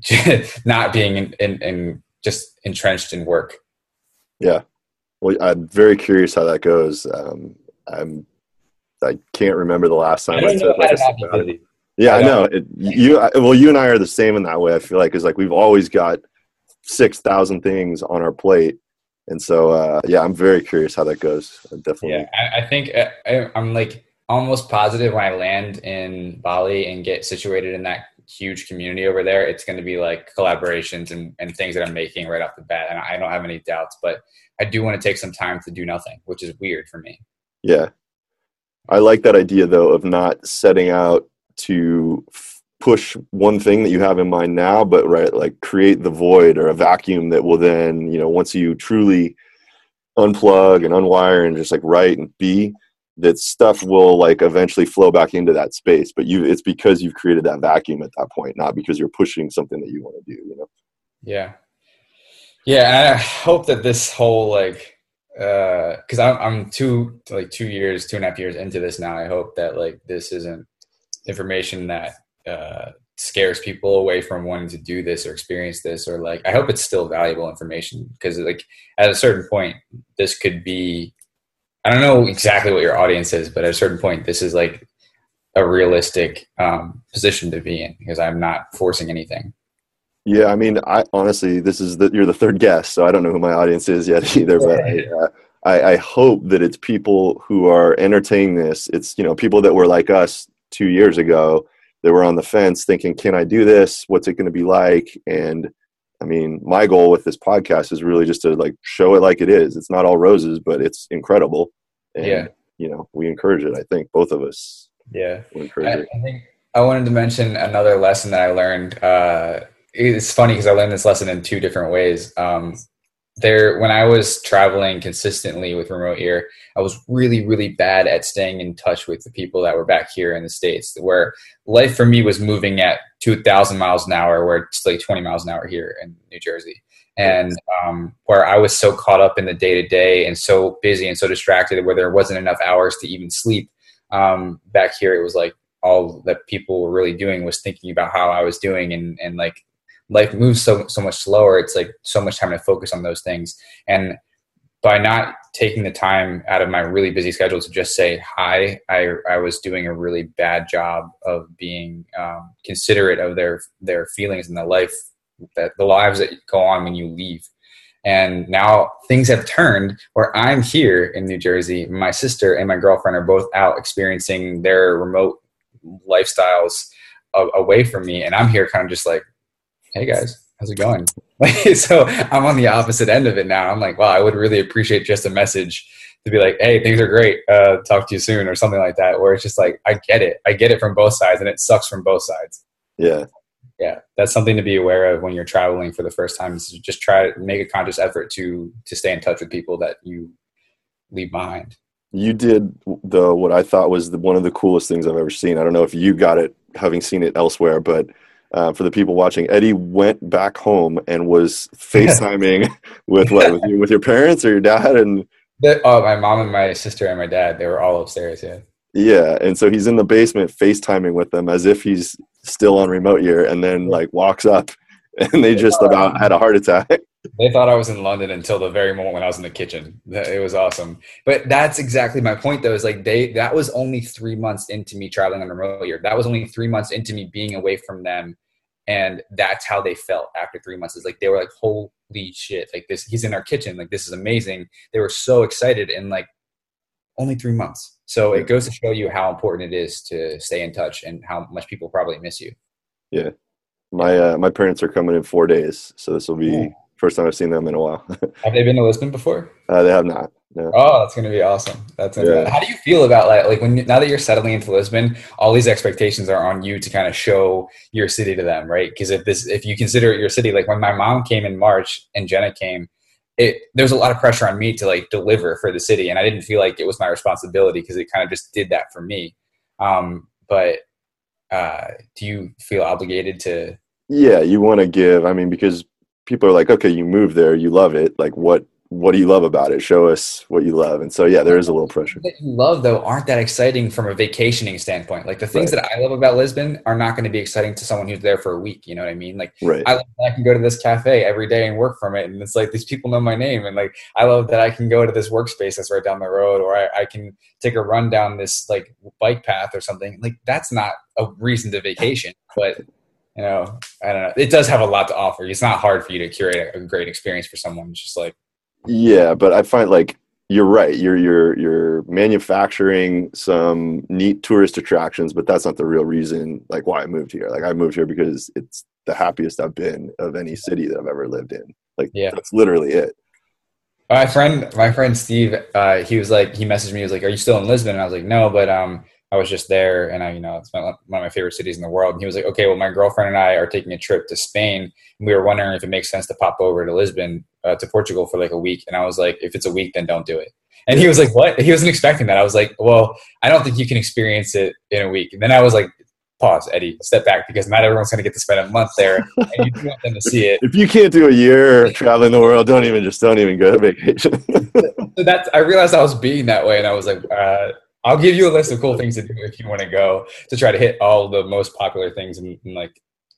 not being in, in, in just entrenched in work yeah. Well, I'm very curious how that goes. Um, I'm, I can't remember the last time I, I took like a Yeah, I, know. It, you well, you and I are the same in that way. I feel like it's like we've always got six thousand things on our plate, and so uh, yeah, I'm very curious how that goes. Definitely. Yeah, I, I think uh, I, I'm like almost positive when I land in Bali and get situated in that huge community over there, it's going to be like collaborations and, and things that I'm making right off the bat. And I don't have any doubts, but I do want to take some time to do nothing, which is weird for me. Yeah. I like that idea though of not setting out to f- push one thing that you have in mind now, but right, like create the void or a vacuum that will then, you know, once you truly unplug and unwire and just like write and be, that stuff will like eventually flow back into that space but you it's because you've created that vacuum at that point not because you're pushing something that you want to do you know? Yeah. Yeah i hope that this whole like uh because I'm, I'm two like two years two and a half years into this now i hope that like this isn't information that uh scares people away from wanting to do this or experience this or like i hope it's still valuable information because like at a certain point this could be I don't know exactly what your audience is, but at a certain point, this is like a realistic um, position to be in because I'm not forcing anything. Yeah, I mean, I honestly, this is the you're the third guest, so I don't know who my audience is yet either. But I, uh, I, I hope that it's people who are entertaining this. It's you know people that were like us two years ago that were on the fence, thinking, "Can I do this? What's it going to be like?" And I mean, my goal with this podcast is really just to like show it like it is. It's not all roses, but it's incredible. And, yeah. You know, we encourage it. I think both of us. Yeah. encourage I, it. I think I wanted to mention another lesson that I learned. Uh, it's funny because I learned this lesson in two different ways. Um, there, when I was traveling consistently with Remote Year, I was really, really bad at staying in touch with the people that were back here in the states. Where life for me was moving at two thousand miles an hour, where it's like twenty miles an hour here in New Jersey, and um, where I was so caught up in the day to day and so busy and so distracted, where there wasn't enough hours to even sleep. Um, back here, it was like all that people were really doing was thinking about how I was doing and and like life moves so so much slower it's like so much time to focus on those things and by not taking the time out of my really busy schedule to just say hi i i was doing a really bad job of being um, considerate of their their feelings and the life that the lives that go on when you leave. And now things have turned where i'm here in new jersey. My sister and my girlfriend are both out experiencing their remote lifestyles away from me. And i'm here kind of just like hey guys, how's it going? so I'm on the opposite end of it now. I'm like, wow, I would really appreciate just a message to be like, hey, things are great. Uh, talk to you soon, or something like that. Where it's just like, I get it, I get it from both sides, and it sucks from both sides. Yeah, yeah, that's something to be aware of when you're traveling for the first time. Is just try to make a conscious effort to to stay in touch with people that you leave behind. You did the what I thought was the, one of the coolest things I've ever seen. I don't know if you got it, having seen it elsewhere, but uh, for the people watching, Eddie went back home and was FaceTiming with what with, you, with your parents or your dad and. The, oh, my mom and my sister and my dad. They were all upstairs. Yeah. Yeah, and so he's in the basement FaceTiming with them as if he's still on remote year, and then like walks up, and they just about had a heart attack. They thought I was in London until the very moment when I was in the kitchen. It was awesome. But that's exactly my point, though. Is like they that was only three months into me traveling on a remote year. That was only three months into me being away from them, and that's how they felt after three months. Is like they were like, "Holy shit! Like this, he's in our kitchen. Like this is amazing." They were so excited, and like only three months. So it goes to show you how important it is to stay in touch and how much people probably miss you. Yeah, my uh, my parents are coming in four days, so this will be. Yeah First time I've seen them in a while. have they been to Lisbon before? Uh, they have not. No. Oh, that's gonna be awesome. That's yeah. how do you feel about like like when now that you're settling into Lisbon, all these expectations are on you to kind of show your city to them, right? Because if this if you consider it your city, like when my mom came in March and Jenna came, it there's a lot of pressure on me to like deliver for the city, and I didn't feel like it was my responsibility because it kind of just did that for me. Um, but uh, do you feel obligated to? Yeah, you want to give. I mean, because people are like, okay, you move there, you love it. Like, what what do you love about it? Show us what you love. And so, yeah, there is a little pressure. That you love though aren't that exciting from a vacationing standpoint. Like the things right. that I love about Lisbon are not going to be exciting to someone who's there for a week. You know what I mean? Like right. I, I can go to this cafe every day and work from it, and it's like these people know my name, and like I love that I can go to this workspace that's right down the road, or I, I can take a run down this like bike path or something. Like that's not a reason to vacation, but you know, I don't know. It does have a lot to offer. It's not hard for you to curate a, great experience for someone. It's just like, yeah, but I find like you're right. You're you're you're manufacturing some neat tourist attractions, but that's not the real reason like why I moved here. Like I moved here because it's the happiest I've been of any city that I've ever lived in. Like yeah, that's literally it. My friend, my friend Steve, uh, he was like, he messaged me. He was like, "Are you still in Lisbon?" And I was like, "No, but um, I was just there and I, you know, it's one of my favorite cities in the world. And he was like, okay, well, my girlfriend and I are taking a trip to Spain. And we were wondering if it makes sense to pop over to Lisbon, uh, to Portugal for like a week. And I was like, if it's a week, then don't do it. And he was like, what? He wasn't expecting that. I was like, well, I don't think you can experience it in a week. And then I was like, pause, Eddie, step back because not everyone's going to get to spend a month there, and you want them to see it. If you can't do a year traveling the world, don't even just don't even go to vacation. so that's I realized I was being that way, and I was like, uh, I'll give you a list of cool things to do if you want to go to try to hit all the most popular things in, in like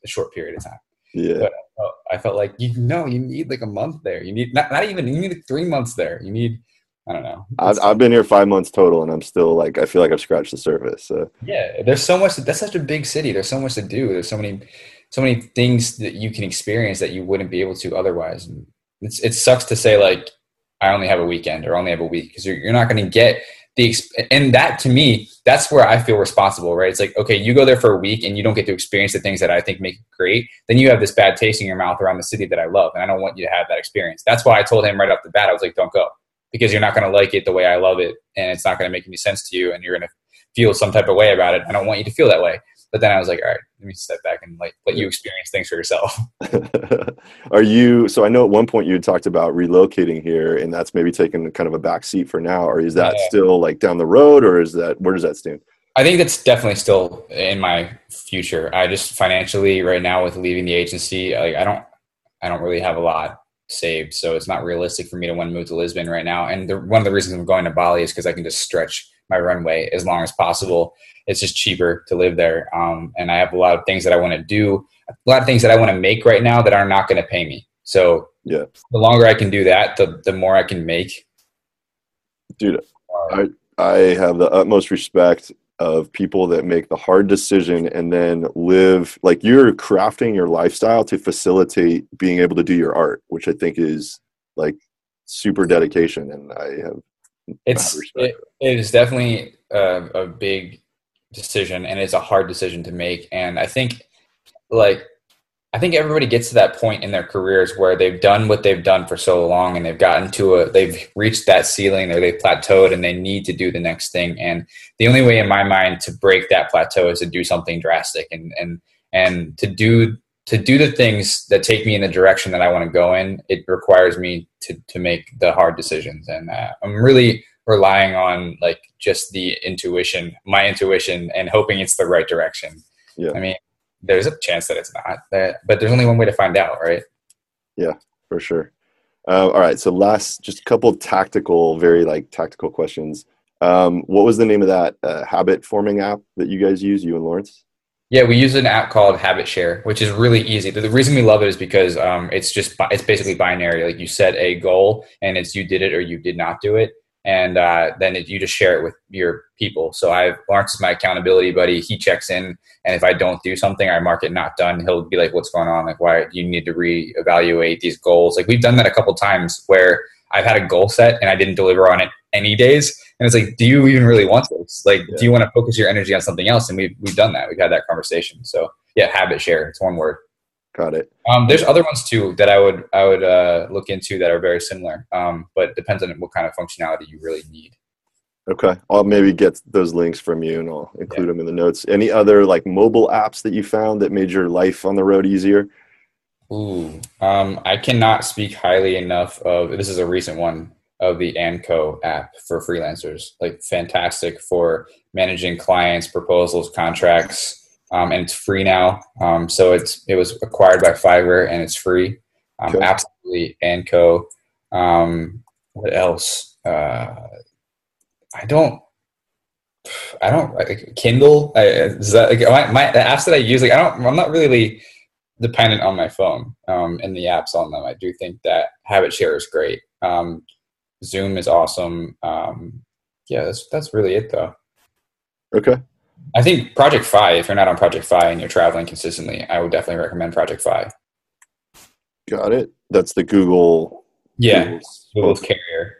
a short period of time. Yeah. But I felt, I felt, like you know you need like a month there. You need not not even you need three months there. You need I don't know. I've, I've been here five months total, and I'm still like I feel like I've scratched the surface. So. Yeah, there's so much. That's such a big city. There's so much to do. There's so many, so many things that you can experience that you wouldn't be able to otherwise. And it's it sucks to say like I only have a weekend or only have a week because you're, you're not going to get the and that to me that's where I feel responsible, right? It's like okay, you go there for a week and you don't get to experience the things that I think make it great. Then you have this bad taste in your mouth around the city that I love, and I don't want you to have that experience. That's why I told him right off the bat, I was like, don't go because you're not going to like it the way I love it, and it's not going to make any sense to you, and you're going to feel some type of way about it. I don't want you to feel that way. But then I was like, all right, let me step back and like let you experience things for yourself. Are you? So I know at one point you had talked about relocating here, and that's maybe taking kind of a back seat for now. Or is that yeah. still like down the road, or is that where does that stand? I think that's definitely still in my future. I just financially right now with leaving the agency, like I don't, I don't really have a lot saved, so it's not realistic for me to want to move to Lisbon right now. And the, one of the reasons I'm going to Bali is because I can just stretch my runway as long as possible. It's just cheaper to live there. Um, and I have a lot of things that I want to do, a lot of things that I want to make right now that are not going to pay me. So yeah, the longer I can do that, the the more I can make. Dude, I I have the utmost respect of people that make the hard decision and then live like you're crafting your lifestyle to facilitate being able to do your art, which I think is like super dedication and I have it's it, it is definitely a, a big decision and it's a hard decision to make and i think like i think everybody gets to that point in their careers where they've done what they've done for so long and they've gotten to a they've reached that ceiling or they've plateaued and they need to do the next thing and the only way in my mind to break that plateau is to do something drastic and and and to do to do the things that take me in the direction that I want to go in, it requires me to to make the hard decisions, and uh, I'm really relying on like just the intuition, my intuition, and hoping it's the right direction. Yeah. I mean, there's a chance that it's not, that, but there's only one way to find out, right? Yeah, for sure. Uh, all right, so last, just a couple tactical, very like tactical questions. Um, what was the name of that uh, habit forming app that you guys use, you and Lawrence? Yeah, we use an app called Habit Share, which is really easy. The reason we love it is because um, it's just it's basically binary. Like you set a goal, and it's you did it or you did not do it, and uh, then it, you just share it with your people. So I Lawrence is my accountability buddy. He checks in, and if I don't do something, I mark it not done. He'll be like, "What's going on? Like, why do you need to reevaluate these goals?" Like we've done that a couple times where I've had a goal set and I didn't deliver on it any days. And it's like, do you even really want this? Like, yeah. do you want to focus your energy on something else? And we've, we've done that. We've had that conversation. So yeah, habit share. It's one word. Got it. Um, there's other ones too that I would, I would uh, look into that are very similar. Um, but depends on what kind of functionality you really need. Okay. I'll maybe get those links from you and I'll include yeah. them in the notes. Any other like mobile apps that you found that made your life on the road easier? Ooh, um, I cannot speak highly enough of this is a recent one of the AND.CO app for freelancers. Like fantastic for managing clients, proposals, contracts, um, and it's free now. Um, so it's it was acquired by Fiverr and it's free. Um, cool. Absolutely, AND.CO. Um, what else? Uh, I don't. I don't like Kindle. I, is that like my, my the apps that I use? Like I don't. I'm not really dependent on my phone um, and the apps on them. I do think that Habit Share is great. Um, Zoom is awesome. Um, yeah, that's that's really it though. Okay. I think Project Fi. If you're not on Project Fi and you're traveling consistently, I would definitely recommend Project Fi. Got it. That's the Google. Yeah, Google's, Google's carrier.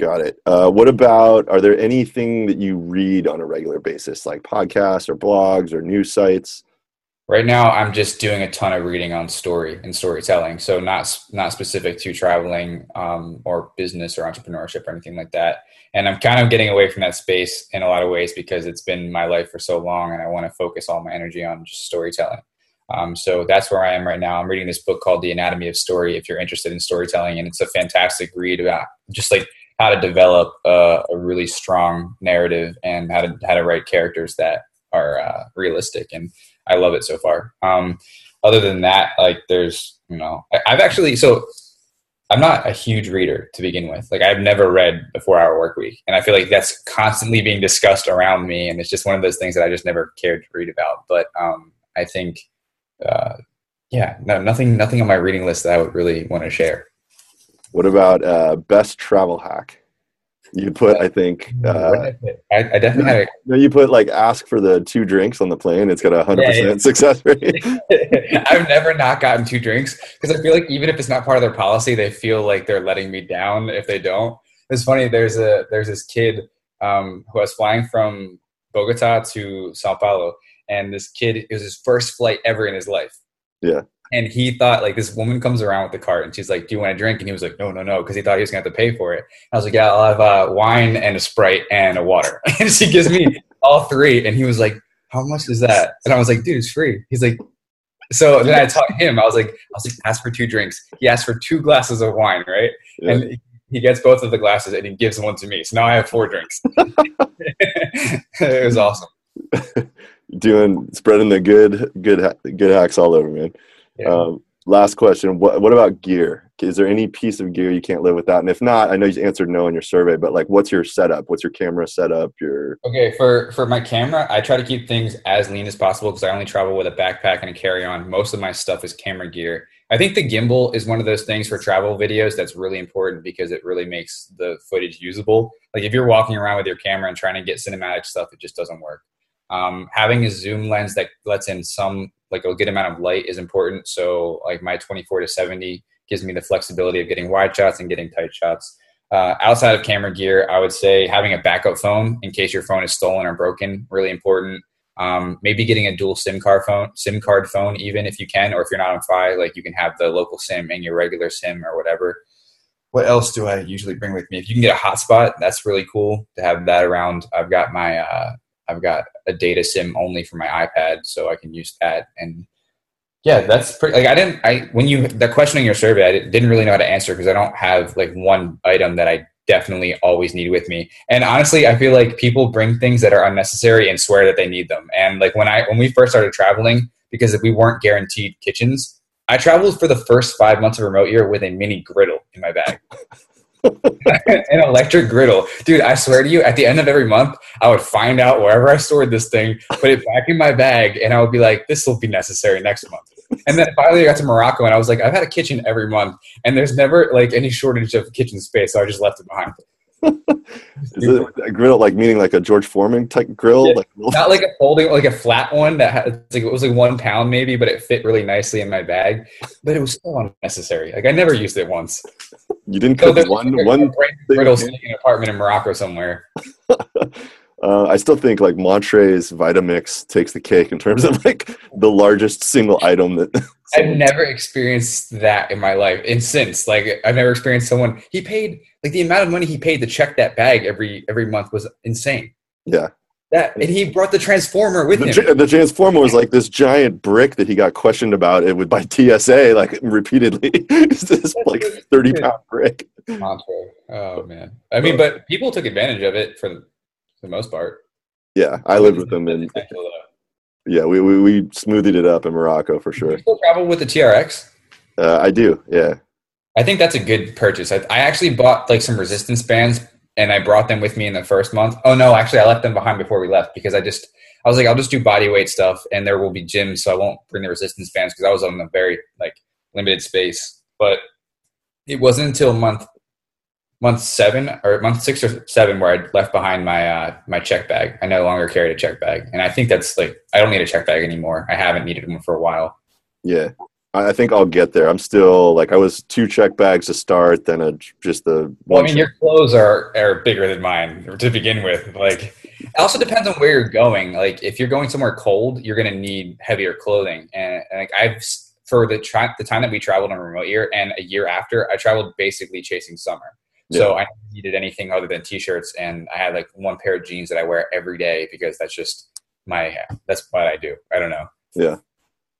Got it. Uh, what about? Are there anything that you read on a regular basis, like podcasts or blogs or news sites? Right now, I'm just doing a ton of reading on story and storytelling. So not not specific to traveling um, or business or entrepreneurship or anything like that. And I'm kind of getting away from that space in a lot of ways because it's been my life for so long, and I want to focus all my energy on just storytelling. Um, so that's where I am right now. I'm reading this book called The Anatomy of Story. If you're interested in storytelling, and it's a fantastic read about just like how to develop a, a really strong narrative and how to how to write characters that are uh, realistic and I love it so far. Um, other than that, like there's, you know, I, I've actually, so I'm not a huge reader to begin with. Like I've never read a four hour work week. And I feel like that's constantly being discussed around me. And it's just one of those things that I just never cared to read about. But um, I think, uh, yeah, no, nothing, nothing on my reading list that I would really want to share. What about uh, best travel hack? You put, I think, uh, I, I definitely had. No, you put like ask for the two drinks on the plane. It's got a hundred percent success rate. I've never not gotten two drinks because I feel like even if it's not part of their policy, they feel like they're letting me down if they don't. It's funny. There's a there's this kid um, who was flying from Bogota to Sao Paulo, and this kid it was his first flight ever in his life. Yeah. And he thought like this woman comes around with the cart and she's like, "Do you want a drink?" And he was like, "No, no, no," because he thought he was gonna have to pay for it. I was like, "Yeah, I'll have uh, wine and a sprite and a water." and she gives me all three, and he was like, "How much is that?" And I was like, "Dude, it's free." He's like, so then I taught him. I was like, I was like, ask for two drinks. He asked for two glasses of wine, right? Yeah. And he gets both of the glasses and he gives one to me. So now I have four drinks. it was awesome. Doing spreading the good good good hacks all over, man. Yeah. Um, last question: What what about gear? Is there any piece of gear you can't live without? And if not, I know you answered no in your survey, but like, what's your setup? What's your camera setup? Your Okay, for for my camera, I try to keep things as lean as possible because I only travel with a backpack and a carry-on. Most of my stuff is camera gear. I think the gimbal is one of those things for travel videos that's really important because it really makes the footage usable. Like if you're walking around with your camera and trying to get cinematic stuff, it just doesn't work. Um, having a zoom lens that lets in some like a good amount of light is important. So like my 24 to 70 gives me the flexibility of getting wide shots and getting tight shots. Uh, outside of camera gear, I would say having a backup phone in case your phone is stolen or broken, really important. Um, maybe getting a dual SIM card phone, SIM card phone, even if you can, or if you're not on Fi, like you can have the local SIM and your regular SIM or whatever. What else do I usually bring with me? If you can get a hotspot, that's really cool to have that around. I've got my, uh, I've got a data SIM only for my iPad, so I can use that. And yeah, that's pretty. Like I didn't, I when you the question in your survey, I didn't really know how to answer because I don't have like one item that I definitely always need with me. And honestly, I feel like people bring things that are unnecessary and swear that they need them. And like when I when we first started traveling, because if we weren't guaranteed kitchens, I traveled for the first five months of remote year with a mini griddle in my bag. An electric griddle. Dude, I swear to you, at the end of every month, I would find out wherever I stored this thing, put it back in my bag, and I would be like, this will be necessary next month. And then finally I got to Morocco and I was like, I've had a kitchen every month and there's never like any shortage of kitchen space, so I just left it behind. Is it a grill like meaning like a George Foreman type grill? Yeah. Like, Not like a folding, like a flat one that had, like it was like one pound maybe, but it fit really nicely in my bag. But it was so unnecessary. Like I never used it once. you didn't So cook one like one. griddle in an apartment in Morocco somewhere. Uh, I still think like Montre's Vitamix takes the cake in terms of like the largest single item that. I've never experienced that in my life. And since, like, I've never experienced someone he paid like the amount of money he paid to check that bag every every month was insane. yeah, That and he brought the transformer with the, him. the transformer was like this giant brick that he got questioned about it would by TSA like repeatedly. it's this like thirty pound brick. Montre. Oh man. I mean, but people took advantage of it for the, most part. Yeah, I lived with them though. yeah, we, we we smoothed it up in Morocco for Do sure. you still travel with the TRX? Uh, I do. Yeah, I think that's a good purchase. I, I actually bought like some resistance bands and I brought them with me in the first month. Oh no, actually I left them behind before we left because I just I was like I'll just do body weight stuff and there will be gyms so I won't bring the resistance bands because I was on a very like limited space. But it wasn't until month month seven or month six or seven where I left behind my uh, my check bag. I no longer carried a check bag, and I think that's like I don't need a check bag anymore. I haven't needed one for a while. yeah. I think I'll get there. I'm still like I was two check bags to start, then a, just the Well, I mean, your clothes are are bigger than mine to begin with. Like, it also depends on where you're going. Like, if you're going somewhere cold, you're going to need heavier clothing. And, and like I've for the tri- the time that we traveled on remote year and a year after, I traveled basically chasing summer. So I needed anything other than t-shirts, and I had like one pair of jeans that I wear every day because that's just my that's what I do. I don't know. Yeah.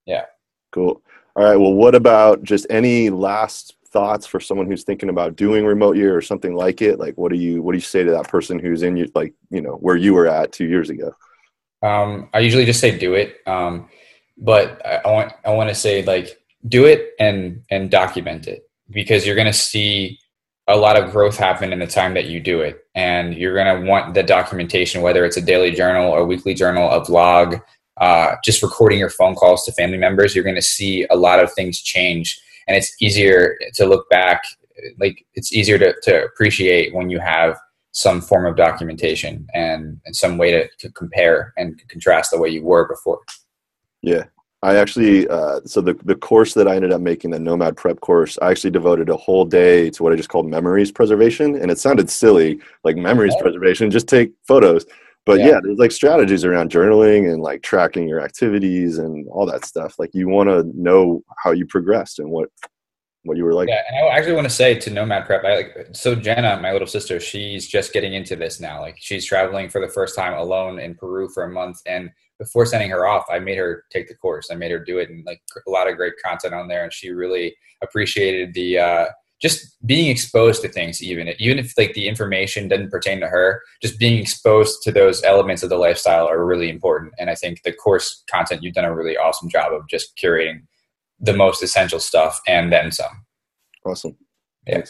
Yeah. Cool. All right. Well, what about just any last thoughts for someone who's thinking about doing remote year or something like it? Like, what do you what do you say to that person who's in you like you know where you were at two years ago? Um, I usually just say do it, um, but I, I want I want to say like do it and and document it because you're going to see a lot of growth happen in the time that you do it, and you're going to want the documentation, whether it's a daily journal, a weekly journal, a vlog, uh, just recording your phone calls to family members. You're going to see a lot of things change, and it's easier to look back. Like it's easier to, to appreciate when you have some form of documentation and, and some way to, to compare and contrast the way you were before. Yeah. I actually, uh, so the, the course that I ended up making, the Nomad Prep course, I actually devoted a whole day to what I just called memories preservation. And it sounded silly, like memories preservation, just take photos. But yeah. yeah, there's like strategies around journaling and like tracking your activities and all that stuff. Like you want to know how you progressed and what what you were like. Yeah, and I actually want to say to Nomad Prep, I like so Jenna, my little sister, she's just getting into this now. Like she's traveling for the first time alone in Peru for a month, and before sending her off, I made her take the course. I made her do it, and like a lot of great content on there, and she really appreciated the uh, just being exposed to things. Even even if like the information doesn't pertain to her, just being exposed to those elements of the lifestyle are really important. And I think the course content you've done a really awesome job of just curating the most essential stuff and then some. Awesome. Yeah.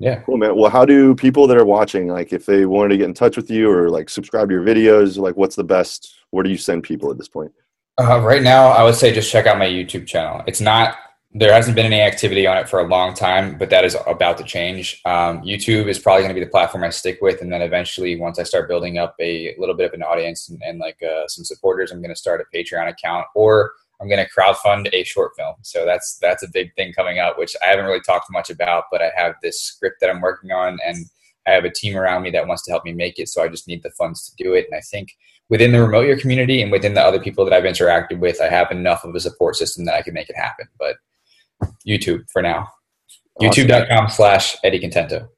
Yeah. Cool, man. Well, how do people that are watching, like, if they wanted to get in touch with you or like subscribe to your videos, like, what's the best? Where do you send people at this point? Uh, right now, I would say just check out my YouTube channel. It's not there hasn't been any activity on it for a long time, but that is about to change. Um, YouTube is probably going to be the platform I stick with, and then eventually, once I start building up a little bit of an audience and, and like uh, some supporters, I'm going to start a Patreon account or I'm going to crowdfund a short film. So that's that's a big thing coming up, which I haven't really talked much about. But I have this script that I'm working on, and I have a team around me that wants to help me make it. So I just need the funds to do it. And I think within the remote year community and within the other people that I've interacted with, I have enough of a support system that I can make it happen. But YouTube for now. Awesome. YouTube.com slash Eddie Contento.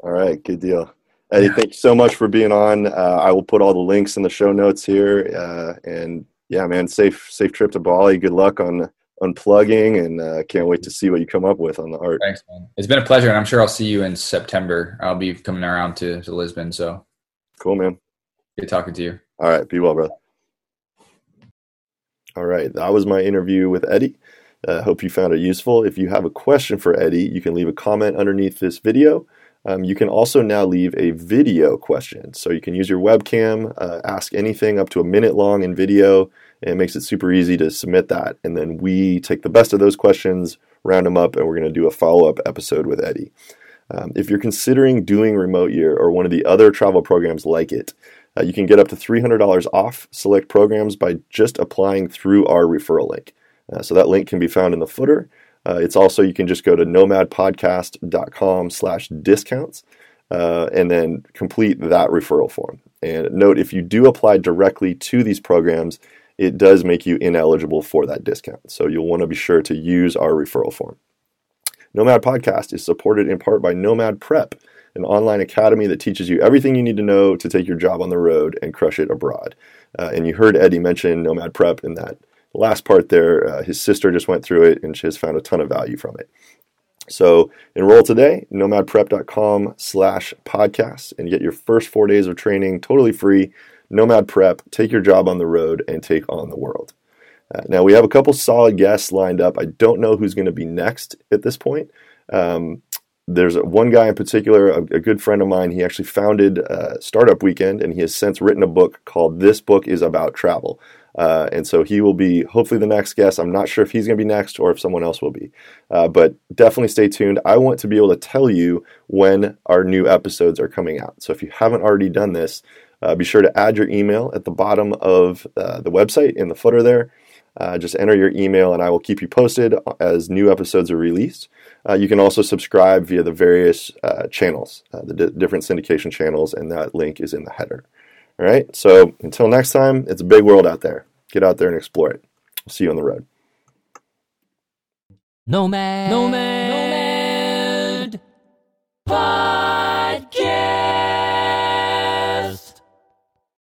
All right, good deal. Eddie, thank you so much for being on. Uh, I will put all the links in the show notes here, uh, and yeah, man, safe safe trip to Bali. Good luck on unplugging, and uh, can't wait to see what you come up with on the art. Thanks, man. It's been a pleasure, and I'm sure I'll see you in September. I'll be coming around to, to Lisbon. So cool, man. Good talking to you. All right, be well, brother. All right, that was my interview with Eddie. I uh, hope you found it useful. If you have a question for Eddie, you can leave a comment underneath this video. Um, you can also now leave a video question. So you can use your webcam, uh, ask anything up to a minute long in video, and it makes it super easy to submit that. And then we take the best of those questions, round them up, and we're going to do a follow up episode with Eddie. Um, if you're considering doing Remote Year or one of the other travel programs like it, uh, you can get up to $300 off select programs by just applying through our referral link. Uh, so that link can be found in the footer. Uh, it's also you can just go to nomadpodcast.com slash discounts uh, and then complete that referral form. And note if you do apply directly to these programs, it does make you ineligible for that discount. So you'll want to be sure to use our referral form. Nomad Podcast is supported in part by Nomad Prep, an online academy that teaches you everything you need to know to take your job on the road and crush it abroad. Uh, and you heard Eddie mention Nomad Prep in that last part there, uh, his sister just went through it and she has found a ton of value from it. So enroll today, nomadprep.com slash podcast, and get your first four days of training totally free. Nomad Prep, take your job on the road and take on the world. Uh, now, we have a couple solid guests lined up. I don't know who's going to be next at this point. Um, there's one guy in particular, a, a, good friend of mine. He actually founded uh, Startup Weekend, and he has since written a book called This Book is About Travel. Uh, and so he will be hopefully the next guest. I'm not sure if he's going to be next or if someone else will be. Uh, but definitely stay tuned. I want to be able to tell you when our new episodes are coming out. So if you haven't already done this, uh, be sure to add your email at the bottom of uh, the website in the footer there. Uh, just enter your email and I will keep you posted as new episodes are released. Uh, you can also subscribe via the various channels, the d- different syndication channels, and that link is in the header. All right. So until next time, it's a big world out there. Get out there and explore it. see you on the road. Nomad. Nomad. Nomad. Bye.